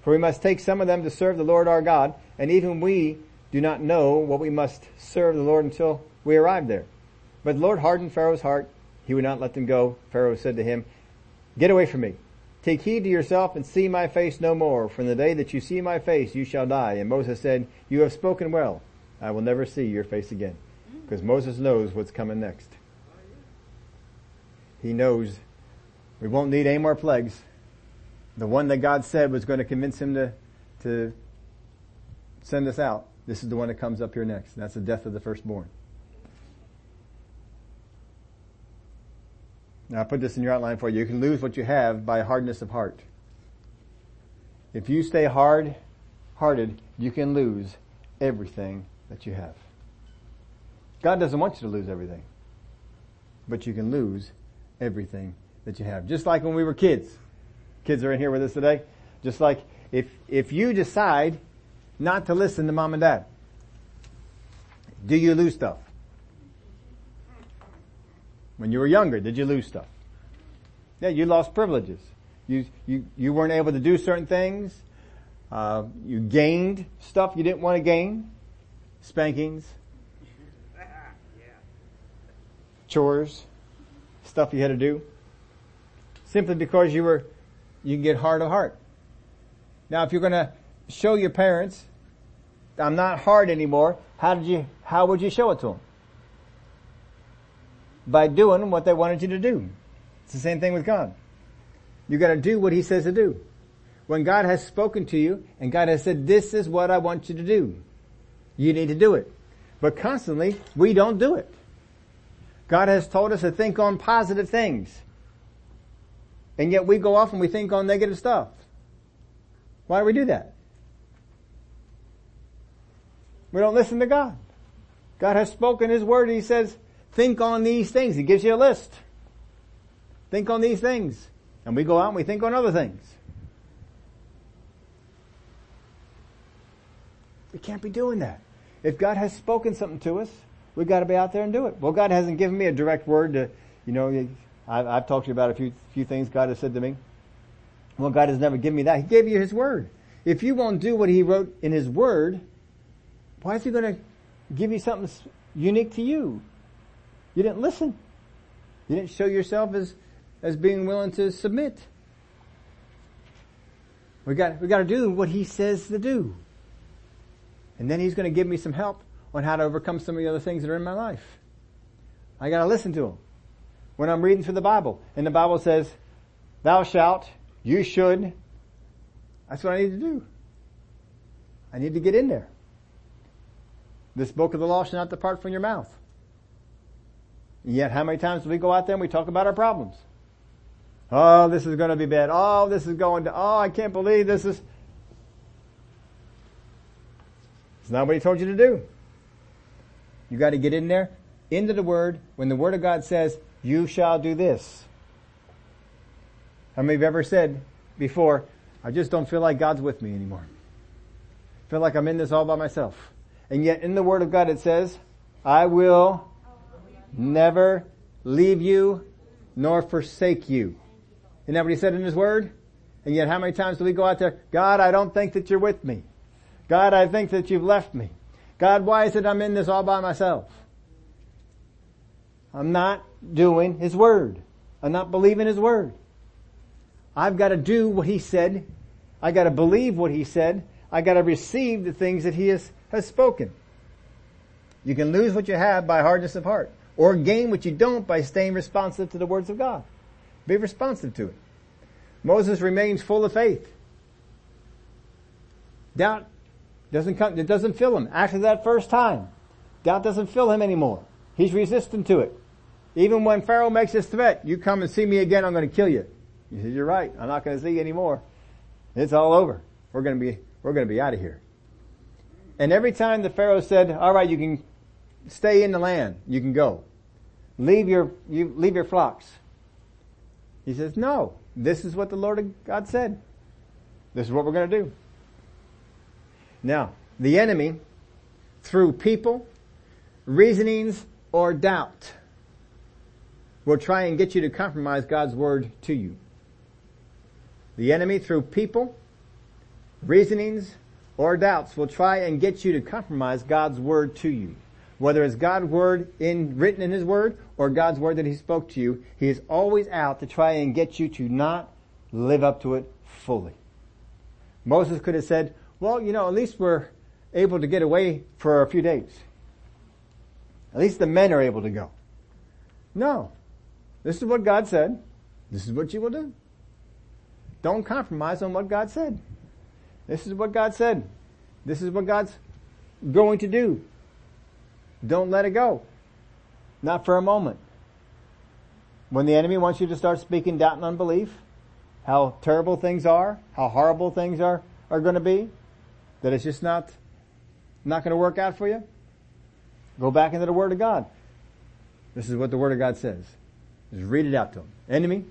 For we must take some of them to serve the Lord our God, and even we do not know what we must serve the Lord until we arrive there. But the Lord hardened Pharaoh's heart. He would not let them go. Pharaoh said to him, Get away from me. Take heed to yourself and see my face no more. From the day that you see my face, you shall die. And Moses said, You have spoken well. I will never see your face again. Because Moses knows what's coming next. He knows we won't need any more plagues. The one that God said was going to convince him to, to send us out. This is the one that comes up here next. That's the death of the firstborn. Now I put this in your outline for you. You can lose what you have by hardness of heart. If you stay hard hearted, you can lose everything that you have. God doesn't want you to lose everything. But you can lose everything that you have. Just like when we were kids. Kids are in here with us today. Just like if, if you decide not to listen to mom and dad, do you lose stuff? When you were younger, did you lose stuff? Yeah, you lost privileges. You, you, you weren't able to do certain things. Uh, you gained stuff you didn't want to gain. Spankings. Chores. Stuff you had to do. Simply because you were, you can get hard of heart. Now if you're gonna show your parents, I'm not hard anymore, how did you, how would you show it to them? By doing what they wanted you to do. It's the same thing with God. You gotta do what He says to do. When God has spoken to you and God has said, this is what I want you to do, you need to do it. But constantly, we don't do it. God has told us to think on positive things. And yet we go off and we think on negative stuff. Why do we do that? We don't listen to God. God has spoken His word. He says, think on these things. He gives you a list. Think on these things. And we go out and we think on other things. We can't be doing that. If God has spoken something to us, we've got to be out there and do it. Well, God hasn't given me a direct word to, you know, I've, I've talked to you about a few, few things God has said to me. Well, God has never given me that. He gave you His Word. If you won't do what He wrote in His Word, why is He going to give you something unique to you? You didn't listen. You didn't show yourself as, as being willing to submit. We got, we got to do what He says to do. And then He's going to give me some help on how to overcome some of the other things that are in my life. I got to listen to Him. When I'm reading through the Bible, and the Bible says, thou shalt, you should, that's what I need to do. I need to get in there. This book of the law shall not depart from your mouth. Yet how many times do we go out there and we talk about our problems? Oh, this is going to be bad. Oh, this is going to, oh, I can't believe this is, it's not what he told you to do. You got to get in there, into the word, when the word of God says, you shall do this. How many have ever said before, I just don't feel like God's with me anymore. I feel like I'm in this all by myself. And yet in the Word of God it says, I will never leave you nor forsake you. Isn't that what he said in his word? And yet how many times do we go out there, God, I don't think that you're with me. God, I think that you've left me. God, why is it I'm in this all by myself? I'm not doing his word. I'm not believing his word. I've got to do what he said. I got to believe what he said. I got to receive the things that he has, has spoken. You can lose what you have by hardness of heart or gain what you don't by staying responsive to the words of God. Be responsive to it. Moses remains full of faith. Doubt doesn't come, it doesn't fill him. After that first time, doubt doesn't fill him anymore. He's resistant to it. Even when Pharaoh makes his threat, you come and see me again, I'm going to kill you. He says, you're right. I'm not going to see you anymore. It's all over. We're going to be, we're going to be out of here. And every time the Pharaoh said, all right, you can stay in the land. You can go. Leave your, you, leave your flocks. He says, no, this is what the Lord God said. This is what we're going to do. Now, the enemy, through people, reasonings, or doubt, will try and get you to compromise God's word to you. The enemy, through people, reasonings, or doubts, will try and get you to compromise God's word to you. Whether it's God's word in, written in His word, or God's word that He spoke to you, He is always out to try and get you to not live up to it fully. Moses could have said, well, you know, at least we're able to get away for a few days. At least the men are able to go. No. This is what God said. This is what you will do. Don't compromise on what God said. This is what God said. This is what God's going to do. Don't let it go. Not for a moment. When the enemy wants you to start speaking doubt and unbelief, how terrible things are, how horrible things are, are going to be, that it's just not, not going to work out for you, go back into the Word of God. This is what the Word of God says. Just read it out to him. Enemy,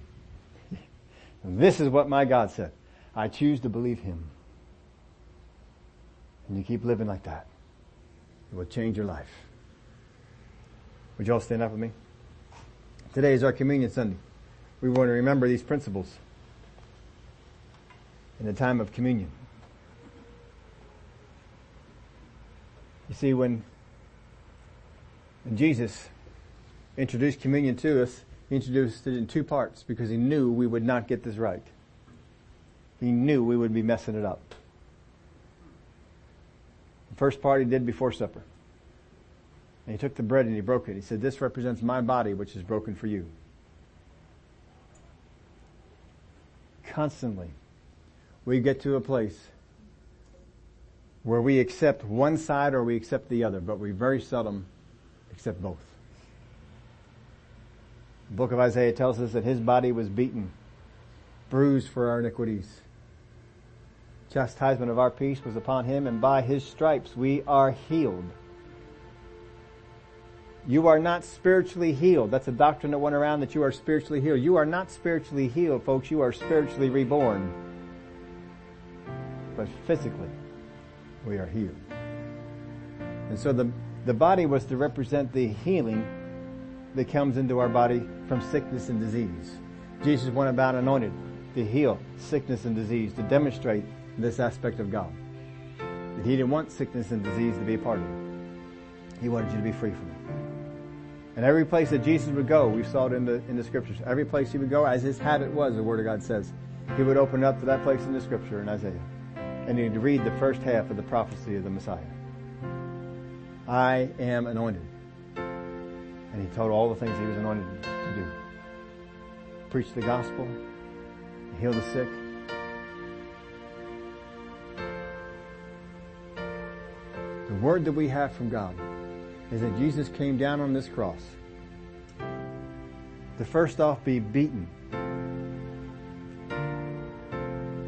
[LAUGHS] this is what my God said. I choose to believe him. And you keep living like that. It will change your life. Would you all stand up with me? Today is our communion Sunday. We want to remember these principles in the time of communion. You see, when, Jesus introduced communion to us, he introduced it in two parts because he knew we would not get this right. He knew we would be messing it up. The first part he did before supper. And he took the bread and he broke it. He said, this represents my body which is broken for you. Constantly, we get to a place where we accept one side or we accept the other, but we very seldom accept both. The book of Isaiah tells us that his body was beaten, bruised for our iniquities. Chastisement of our peace was upon him and by his stripes we are healed. You are not spiritually healed. That's a doctrine that went around that you are spiritually healed. You are not spiritually healed, folks. You are spiritually reborn. But physically, we are healed. And so the, the body was to represent the healing that comes into our body from sickness and disease. Jesus went about anointed to heal sickness and disease, to demonstrate this aspect of God. That he didn't want sickness and disease to be a part of it. He wanted you to be free from it. And every place that Jesus would go, we saw it in the, in the scriptures. Every place he would go, as his habit was, the word of God says, he would open up to that place in the scripture in Isaiah. And he'd read the first half of the prophecy of the Messiah. I am anointed. And he told all the things he was anointed to do. Preach the gospel, heal the sick. The word that we have from God is that Jesus came down on this cross to first off be beaten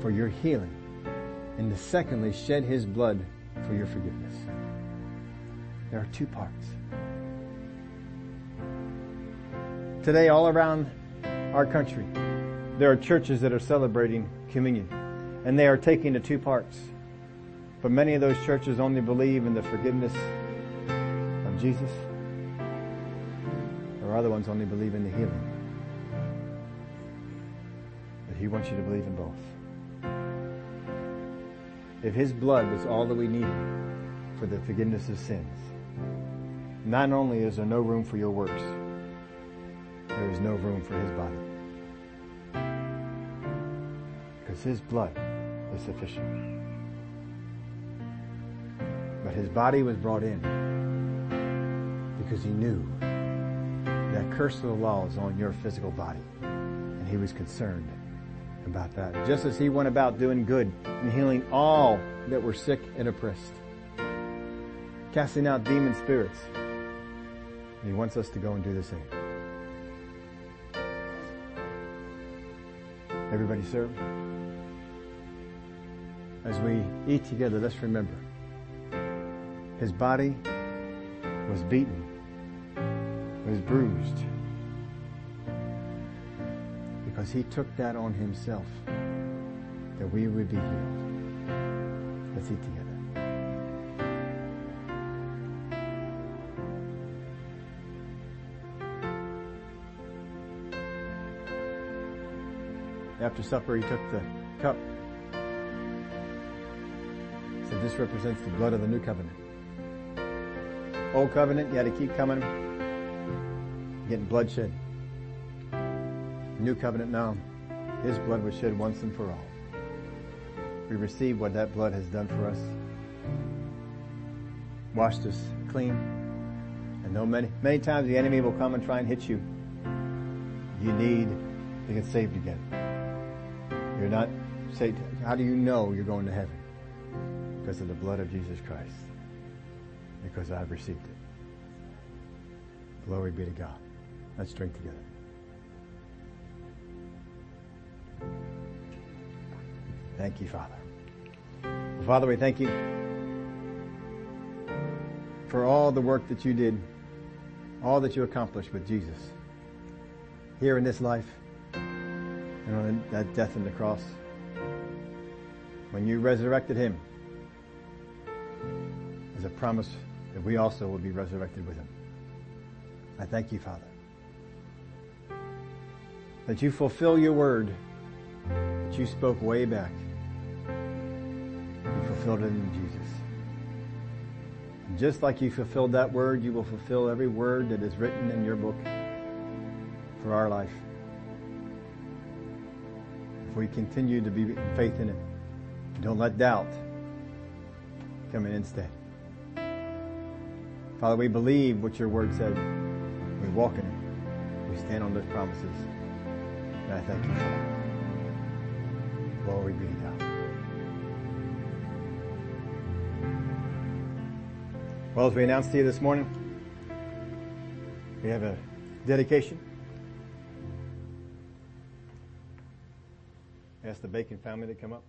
for your healing and secondly shed his blood for your forgiveness. There are two parts. Today all around our country, there are churches that are celebrating communion and they are taking the two parts. But many of those churches only believe in the forgiveness of Jesus, or other ones only believe in the healing. But He wants you to believe in both. If His blood was all that we needed for the forgiveness of sins, not only is there no room for your works, there is no room for His body. Because His blood is sufficient. But His body was brought in because he knew that curse of the law is on your physical body. And he was concerned about that. Just as he went about doing good and healing all that were sick and oppressed. Casting out demon spirits. He wants us to go and do the same. Everybody serve. As we eat together, let's remember his body was beaten was bruised because he took that on himself that we would be healed. Let's eat together. After supper, he took the cup. He said, this represents the blood of the new covenant. Old covenant, you had to keep coming getting bloodshed. New covenant now, His blood was shed once and for all. We receive what that blood has done for us. Washed us clean. And know many, many times the enemy will come and try and hit you. You need to get saved again. You're not saved. How do you know you're going to heaven? Because of the blood of Jesus Christ. Because I've received it. Glory be to God. Let's drink together. Thank you, Father. Well, Father, we thank you for all the work that you did, all that you accomplished with Jesus here in this life and on that death on the cross. When you resurrected him, as a promise that we also will be resurrected with him. I thank you, Father that you fulfill your word that you spoke way back. Fulfilled it in Jesus. Just like you fulfilled that word, you will fulfill every word that is written in your book for our life, If we continue to be in faith in it. Don't let doubt come in instead. Father, we believe what your word said. We walk in it. We stand on those promises. And I thank you for it. Glory be to God. Well, as we announced to you this morning, we have a dedication. Ask the Bacon family to come up.